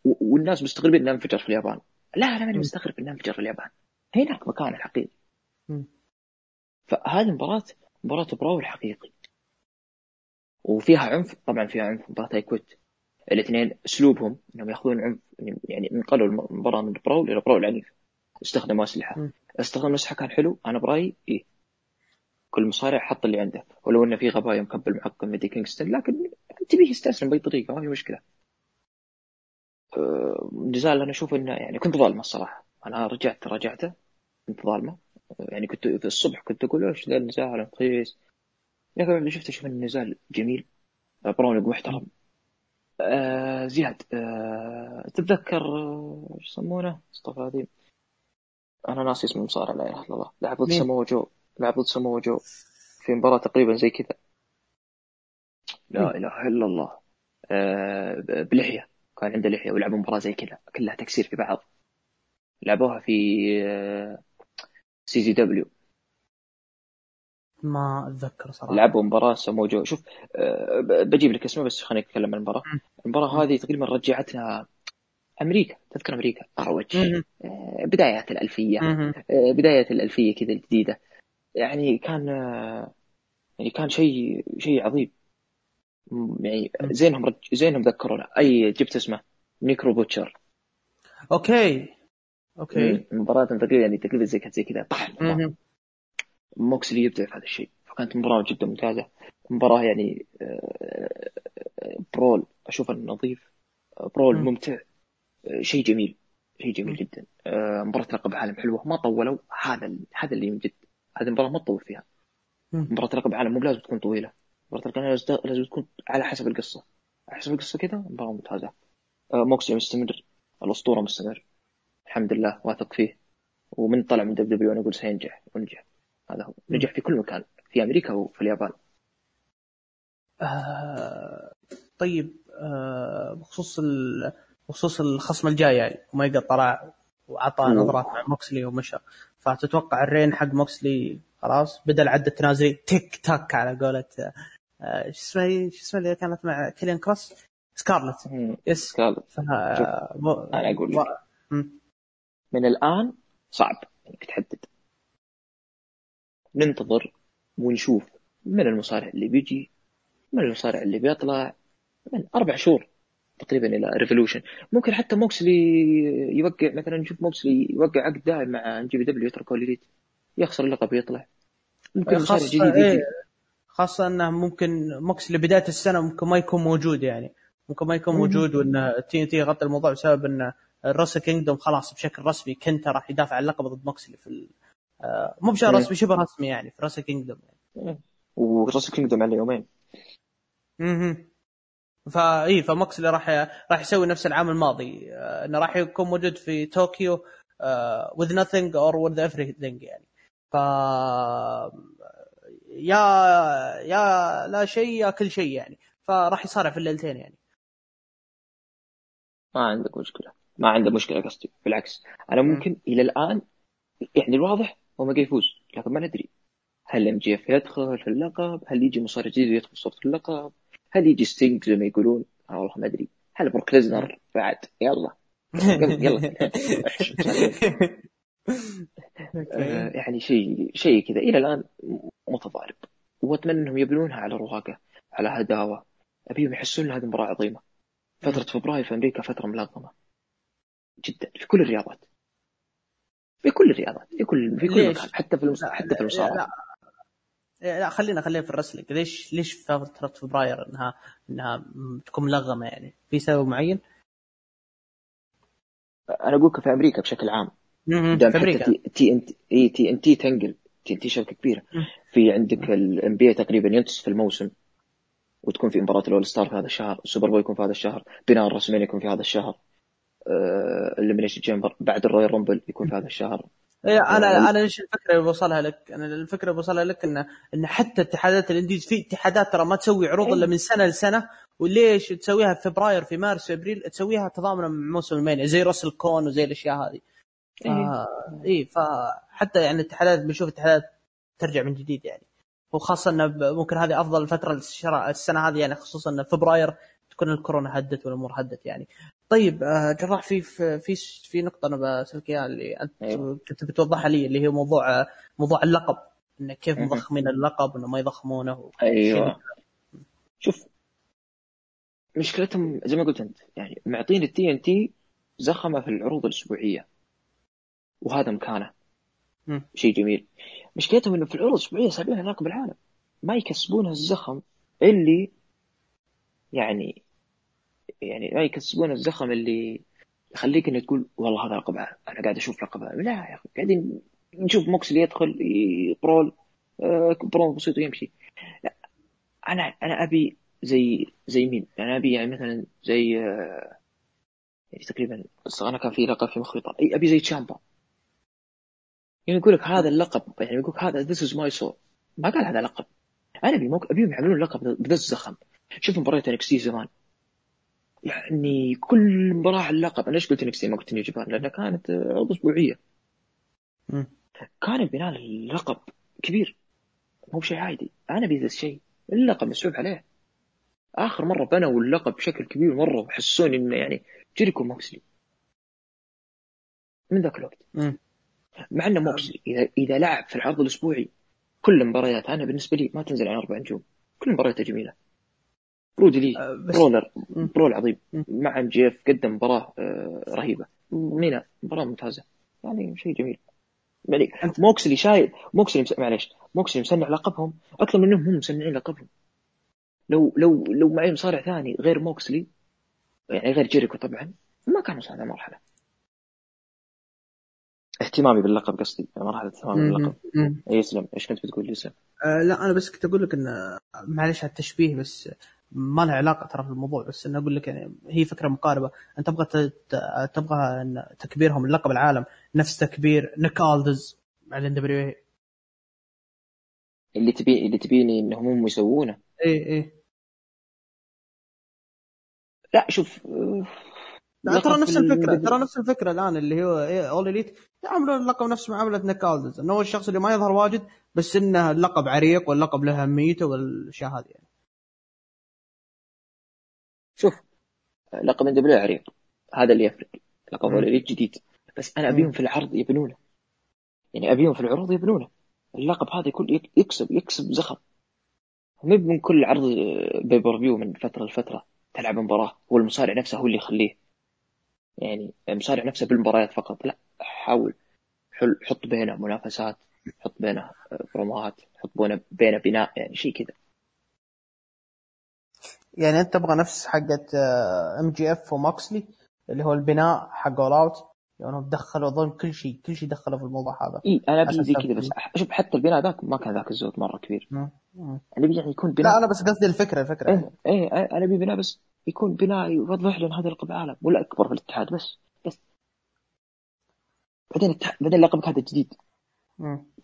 والناس مستغربين إنه انفجر في اليابان. لا أنا ماني مستغرب إنه انفجر في اليابان. هناك مكان الحقيقي فهذه مباراة مباراة brawl حقيقي. وفيها عنف طبعا فيها عنف مباراة ايكويت الاثنين اسلوبهم انهم ياخذون عنف يعني انقلوا المباراة من براول إلى براول عنيف استخدموا أسلحة. استخدام الاسلحه كان حلو. أنا برأيي إيه. كل مصارع حط اللي عنده. ولو انه في غبايا مكبل معقم ميدي كينغستون لكن تبيه يستسلم بأي طريقة ما في مشكلة. النزال أه، أنا أشوف إنه يعني كنت ظالمه الصراحة. أنا رجعت راجعته. كنت ظالمه. يعني كنت في الصبح كنت أقول إيش ذا النزال رخيص لكن بعد شفت أشوف النزال جميل. برونق محترم. آه زياد آه تتذكر آه، إيش يسمونه؟ مصطفى هذه. أنا ناسي اسم المصارع لا إله إلا الله. لعب ضد سمو جو. لعب ضد سمو جو. في مباراة تقريبا زي كذا. لا إله إلا الله. آه بلحية. كان عنده لحية ولعبوا مباراة زي كذا. كلها تكسير في بعض. لعبوها في آه CZW. ما أتذكر صراحة. لعبوا مباراة سمو جو شوف أه بجيب لك اسمه بس خليني أتكلم عن المباراة. المباراة هذه تقريبا رجعتنا أمريكا تذكر أمريكا أروج. آه، بدايات الألفية. آه، بداية الألفية كذا الجديدة. يعني كان آه، يعني كان شيء شيء عظيم. يعني زينهم رج... زينهم ذكرونا أي جبت اسمه؟ نيكرو بوتشر. أوكي. أوكي. مباراة تقريبا يعني تقريبا زي كذا زي كذا. طحن موكسلي يبدع في هذا الشيء. فكانت مباراة جدا ممتازة. مباراة يعني brawl اشوفه نظيف. brawl ممتع. شيء جميل. شيء جميل جدا. آه، مباراة لقب عالم حلوة. ما طولوا. هذا هذا اللي من جد هذه المباراة ما تطول فيها. مباراة لقب عالم مو لازم تكون طويلة. مباراة لقب لازم لازم تكون على حسب القصة. على حسب القصة كذا مباراة ممتازة. آه، موكسلي مستمر. الأسطورة مستمر. الحمد لله واثق فيه. ومن طلع من WWE أقول سينجح ونجح. هذا هو. نجح في كل مكان في أمريكا وفي اليابان. آه طيب آه بخصوص بخصوص الخصم الجاي يعني أوميجا طلع وعطى نظرات مع موكسلي ومشى. فتتوقع ال reign حق موكسلي خلاص بدا العد التنازلي tick tock على قولة آه، شو اسمها شو اسمها اللي كانت مع كيليان كروس؟ سكارلت. yes. سكارلت. أنا أقول لك. من الآن صعب إنك تحدد. ننتظر ونشوف من المصارع اللي بيجي من المصارع اللي بيطلع من أربع شهور تقريبا إلى Revolution ممكن حتى موكسلي يوقع مثلا نشوف موكسلي يوقع عقد دائم مع JPW يترك Elite يخسر اللقب ويطلع ممكن خاصة جديد إيه خاصة إنه ممكن موكسلي بداية السنة ممكن ما يكون موجود يعني. ممكن ما يكون موجود وإن TNT غطى الموضوع بسبب إن ال Wrestle Kingdom خلاص بشكل رسمي كنتا راح يدافع عن اللقب ضد موكسلي في مو بشكل رسمي شبه رسمي يعني في Wrestle Kingdom يعني. و Wrestle Kingdom على يومين. أها فاي فموكسلي راح راح يسوي نفس العام الماضي. آه، إنه راح يكون موجود في طوكيو uh, with nothing or with everything يعني. ف يا يا لا شيء يا كل شيء يعني. فراح يصارع في الليلتين يعني. ما عندك مشكلة. ما عنده مشكلة قصدي. بالعكس. أنا ممكن م. إلى الآن يعني الواضح هو ما يفوز لكن ما ندري. هل MJF يدخل؟ في اللقب؟ هل يجي مصارع جديد يدخل صوت في اللقب؟ هل يجي ستينج زي ما يقولون؟ آه والله ما أدري. هل بروك ليزنر؟ بعد. يلا. (laughs) يلا. آه، يعني شيء شيء كذا. إلى الآن متضارب. وأتمنى أنهم يبنونها على رواقة على هداوه أبيهم يحسون إن هذه مباراة عظيمة. فترة فبراير في أمريكا فترة ملغمه جدا. في كل الرياضات. في كل الرياضات في كل في كل مكان حتى في المصارعه حتى في المصارعه لا, لا خلينا خلينا في الرسلينج. ليش ليش فتره فبراير إنها إنها تكون ملغمة يعني؟ في سبب معين؟ أنا أقول في أمريكا بشكل عام. في أمريكا. تي إن تي تي إن تي تنقل تي إن تي شبكة كبيرة. في عندك ال NBA تقريبا ينتصف الموسم وتكون في مباراة ال All-Star في هذا الشهر ال Super Bowl يكون في هذا الشهر بناء ال WrestleMania يكون في هذا الشهر. ال Elimination Chamber بعد ال Royal Rumble يكون في هذا الشهر إيه، أنا أنا إيش الفكرة اللي بوصلها لك؟ أنا الفكرة اللي بوصلها لك انه ان حتى اتحادات الانديز في اتحادات ترى ما تسوي عروض إلا من سنة لسنة وليش تسويها في فبراير في مارس في أبريل تسويها تضامنا مع موسم المانيا زي راسل كون وزي الأشياء هذه. اي فحتى يعني الاتحادات بنشوف اتحادات ترجع من جديد يعني وخاصة إنه ممكن هذه أفضل فترة السنة هذه يعني خصوصا إن فبراير تكون الكورونا هدت والأمور هدت يعني طيب آه، جراح في في في نقطة أنا بسألك إياها اللي أنت أيوه. كنت بتوضحها لي اللي هي موضوع موضوع اللقب إنه كيف مضخمين اللقب انه ما يضخمونه أيوه. شوف مشكلتهم زي ما قلت أنت يعني معطين التي إن تي زخمة في العروض الأسبوعية وهذا مكانه. شيء جميل. مشكلتهم إنه في العروض الأسبوعية سابقين لقب العالم ما يكسبونها الزخم اللي يعني يعني ما يكسبون الزخم اللي يخليك انك تقول والله هذا لقب أنا قاعد أشوف لقب لا يا أخي قاعدين نشوف موكسلي يدخل brawl آه، brawl بسيط ويمشي. لا أنا أنا أبي زي زي مين؟ أنا أبي يعني مثلا زي آه، يعني تقريبا أنا كان في لقب في مخي أبي زي تشامبا. يعني يقول لك هذا اللقب يعني يقول لك هذا this is my soul ما قال هذا لقب. أنا أبي. أبيهم يعملون لقب بذا الزخم. شوف مباريات NXT زمان. يعني كل مباراة اللقب. أنا ليش قلت NXT ما قلت New Japan لأنها كانت عروض أسبوعية. كان البناء اللقب كبير. مو بشيء عادي. أنا ذا الشيء. اللقب مسحوب عليه. آخر مرة بنوا اللقب بشكل كبير مرة وحسوني إنه يعني جيريكو موكسلي. من ذاك الوقت. مع إنه موكسلي. إذا إذا لعب في العرض الأسبوعي كل المباريات أنا بالنسبة لي ما تنزل عن أربع نجوم كل مبارياته جميلة. برودي لي أه brawler brawl عظيم. مع MJF قدم مباراة آه رهيبة. مينا مباراة ممتازة. يعني شيء جميل. يعني موكسلي شايل موكسلي مس... معليش. موكسلي مسنع لقبهم. أكثر منهم هم مسنعين لقبهم. لو لو لو معي مصارع ثاني غير موكسلي يعني غير جيريكو طبعا ما كان وصل مرحله اهتمامي باللقب قصدي. مرحلة اهتمامي باللقب. يسلم. إيش كنت بتقول يسلم؟ آه لا أنا بس كنت أقول لك إن معلش على التشبيه بس ما لها علاقة ترى في الموضوع بس أنا أقول لك يعني هي فكرة مقاربة. أنت تبغى تبغى تكبيرهم اللقب العالم نفس تكبير نيك ألدس مع ال NWA اللي تبي اللي تبيني إنهم هم يسوونه. اي اي لا شوف لا ترى نفس الفكرة ترى نفس الفكرة الآن اللي هو All Elite يعملون اللقب نفس معاملة نيك إنه هو الشخص اللي ما يظهر واجد بس إنه اللقب عريق واللقب له أهميته والأشياء هذه يعني. شوف لقب NWA عريق. هذا اللي يفرق. لقب Elite جديد بس أنا أبيهم في العرض يبنونه. يعني أبيهم في العروض يبنونه. اللقب هذا يكون يكسب يكسب زخم. مو من كل عرض pay-per-view من فترة لفترة تلعب مباراة. هو المصارع نفسه هو اللي يخليه. يعني المصارع نفسه بالمباريات فقط. لا حاول. حط بينه منافسات حط بينه بروموهات حط بينه بينه بناء يعني شيء كذا. يعني انت تبغى نفس حقه MJF و Moxley اللي هو البناء حق All Out يعني دخلوا اظن كل شيء كل شيء دخلوا في الموضوع هذا. إي أنا ابي زي كذا بس شوف حتى البناء ذاك ما كان ذاك الزود مرة كبير. أنا ابي يعني يكون بناء لا أنا بس قصدي الفكرة الفكرة. إيه, إيه أنا ابي بناء بس يكون بناء يوضح لنا هذا لقب العالم. ولا أكبر في الاتحاد بس بس. بعدين بعدين لقبك هذا جديد.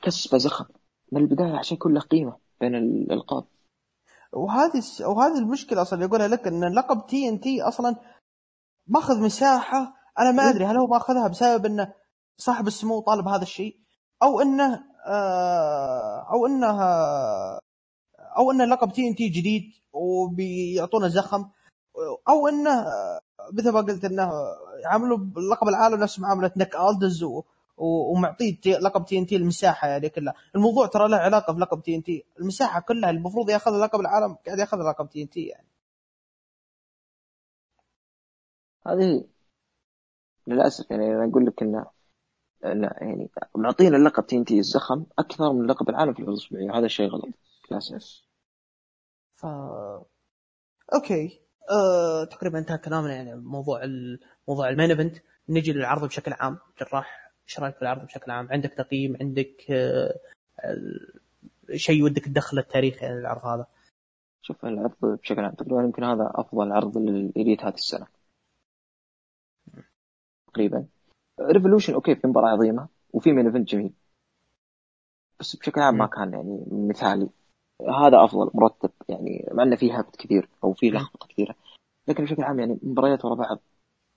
كسبة زخم. من البداية عشان يكون له قيمة بين الألقاب. وهذه وهذه المشكلة أصلا يقولها لك إن لقب TNT أصلا ماخذ مساحة أنا ما أدري هل هو ماخذها بسبب انه صاحب السمو طالب هذا الشيء أو إنه آه، أو إنه أو انه لقب TNT جديد وبيعطونا زخم أو إنه مثل ما قلت إنه يعاملوا بلقب العالم نفس معاملة Nick Aldis ومعطيه لقب TNT المساحة يعني كلها، الموضوع ترى له علاقة بلقب TNT، المساحة كلها المفروض ياخذ لقب العالم قاعد ياخذ لقب TNT يعني. هذه للأسف يعني أنا أقول لك انه لا يعني معطينا اللقب TNT الزخم أكثر من لقب العالم في العروض الاسبوعيه هذا شيء غلط للأسف. ف okay. أه... تقريبا انتهى كلامنا يعني موضوع موضوع ال main event. نجي للعرض بشكل عام. جراح. إيش رأيك في العرض بشكل عام؟ عندك تقييم؟ عندك أه... شيء ودك تدخله التاريخ يعني العرض هذا؟ شوف العرض بشكل عام تقريبا يمكن هذا أفضل عرض لل Elite هذه السنة. تقريبا. Revolution okay في مباراة عظيمة وفي main event جميل. بس بشكل عام ما كان يعني مثالي. هذا أفضل مرتب. يعني مع إنه فيه هبط كثير أو فيه لخبطة كثيرة. لكن بشكل عام يعني مباريات ورا بعض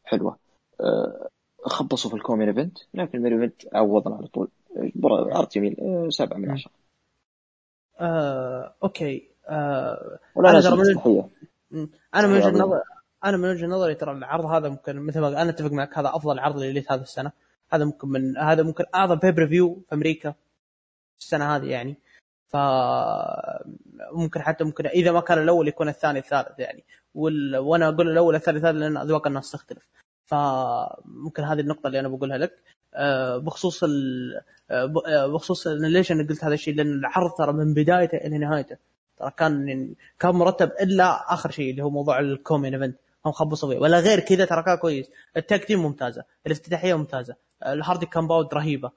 حلوة. أه خبصوا في ال co-main event لكن ال main event عوضنا على طول. عرض جميل أه سبعة من عشرة. آه، okay. آه، ولا أنا من... أنا من وجهه نظري أنا من وجهه نظري ترى العرض هذا ممكن مثل ما أنا أتفق معك هذا أفضل عرض لل Elite هذا السنة. هذا ممكن من هذا ممكن أعظم pay-per-view في أمريكا السنة هذه يعني. ف ممكن حتى ممكن إذا ما كان الأول يكون الثاني الثالث يعني. وال... وأنا أقول الأول الثاني الثالث لأن اذواق الناس تختلف فممكن هذه النقطة اللي أنا بقولها لك. آه، بخصوص ال... آه، آه، بخصوص ليش أنا قلت هذا الشيء لأن العرض ترى من بدايته إلى نهايته. ترى كان كان مرتب إلا آخر شيء اللي هو موضوع ال co-main event. هم خبصوا فيه ولا غير كذا ترى كان كويس. ال tag team ممتازة. الافتتاحية ممتازة. ال Hardy Compound رهيبة.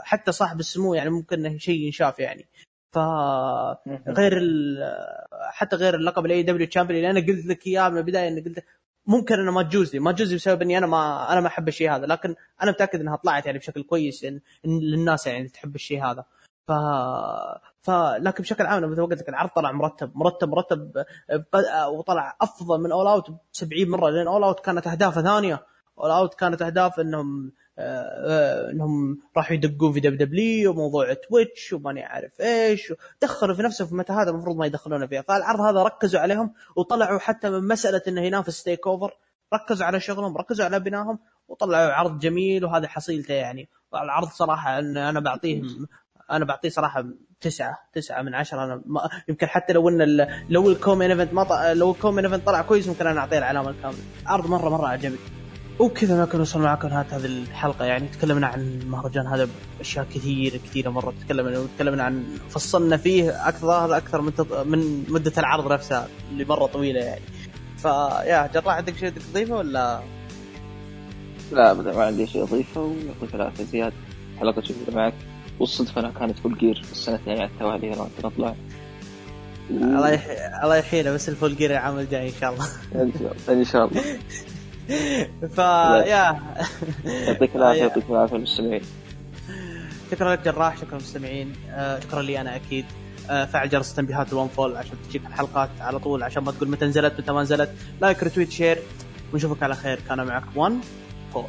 حتى صاحب السمو يعني ممكن شيء ينشاف يعني. ف غير حتى غير اللقب ال AEW champion اللي أنا قلت لك إياه من البداية إني قلت ممكن انه ما تجوز لي ما تجوز لي بسبب إني أنا ما أنا ما أحب الشيء هذا. لكن أنا متأكد إنها طلعت يعني بشكل كويس إن, إن للناس يعني تحب الشيء هذا. ف ف لكن بشكل عام مثل ما قلت لك العرض طلع مرتب مرتب مرتب وطلع أفضل من All Out ب 70 مرة. لأن All Out كانت أهدافه ثانية. All Out كانت أهداف إنهم انهم راحوا يدقون في WWE وموضوع Twitch وماني عارف إيش دخلوا في نفسهم في متاهات المفروض ما يدخلون فيها. فالعرض هذا ركزوا عليهم وطلعوا حتى من مسألة انه ينافس TakeOver ركزوا على شغلهم ركزوا على بنائهم وطلعوا عرض جميل وهذا حصيلته يعني. العرض صراحة إن أنا بعطيه أنا بعطيه صراحة تسعة تسعة من عشرة. أنا ما يمكن حتى لو إن لو ال co-main event ما ط... لو ال co-main event طلع كويس ممكن أنا أعطيه العلامة الكاملة. عرض مرة مرة عجبني. وكذا نكون وصلنا معكم نهاية هذه الحلقة. يعني تكلمنا عن المهرجان هذا باشياء كثيرة كثيرة مرة تكلمنا تكلمنا عن فصلنا فيه أكثر أكثر من تط... من مدة العرض نفسها اللي مرة طويلة يعني. فيا جراح عندك شيء تضيفه ولا؟ لا أبدا ما عندي شيء أضيفه. ويعطيك العافية زياد. حلقة جميله معك والصدفة انها كانت فول جير السنتين على التوالي أنا وانت نطلع. الله. الله يحيينا بس ال Full Gear العام الجاي إن شاء الله. إن شاء الله. (laughs) فيا يعطيك (laughs) العافية يعطيك العافية المستمعين. شكرا لك جراح شكرا للمستمعين آه، شكرا لي أنا أكيد. آه، فعل جرس التنبيهات ال One Fall عشان تجيك الحلقات على طول عشان ما تقول متى نزلت متى ما نزلت. like retweet share ونشوفك على خير. كان معك 1 Fall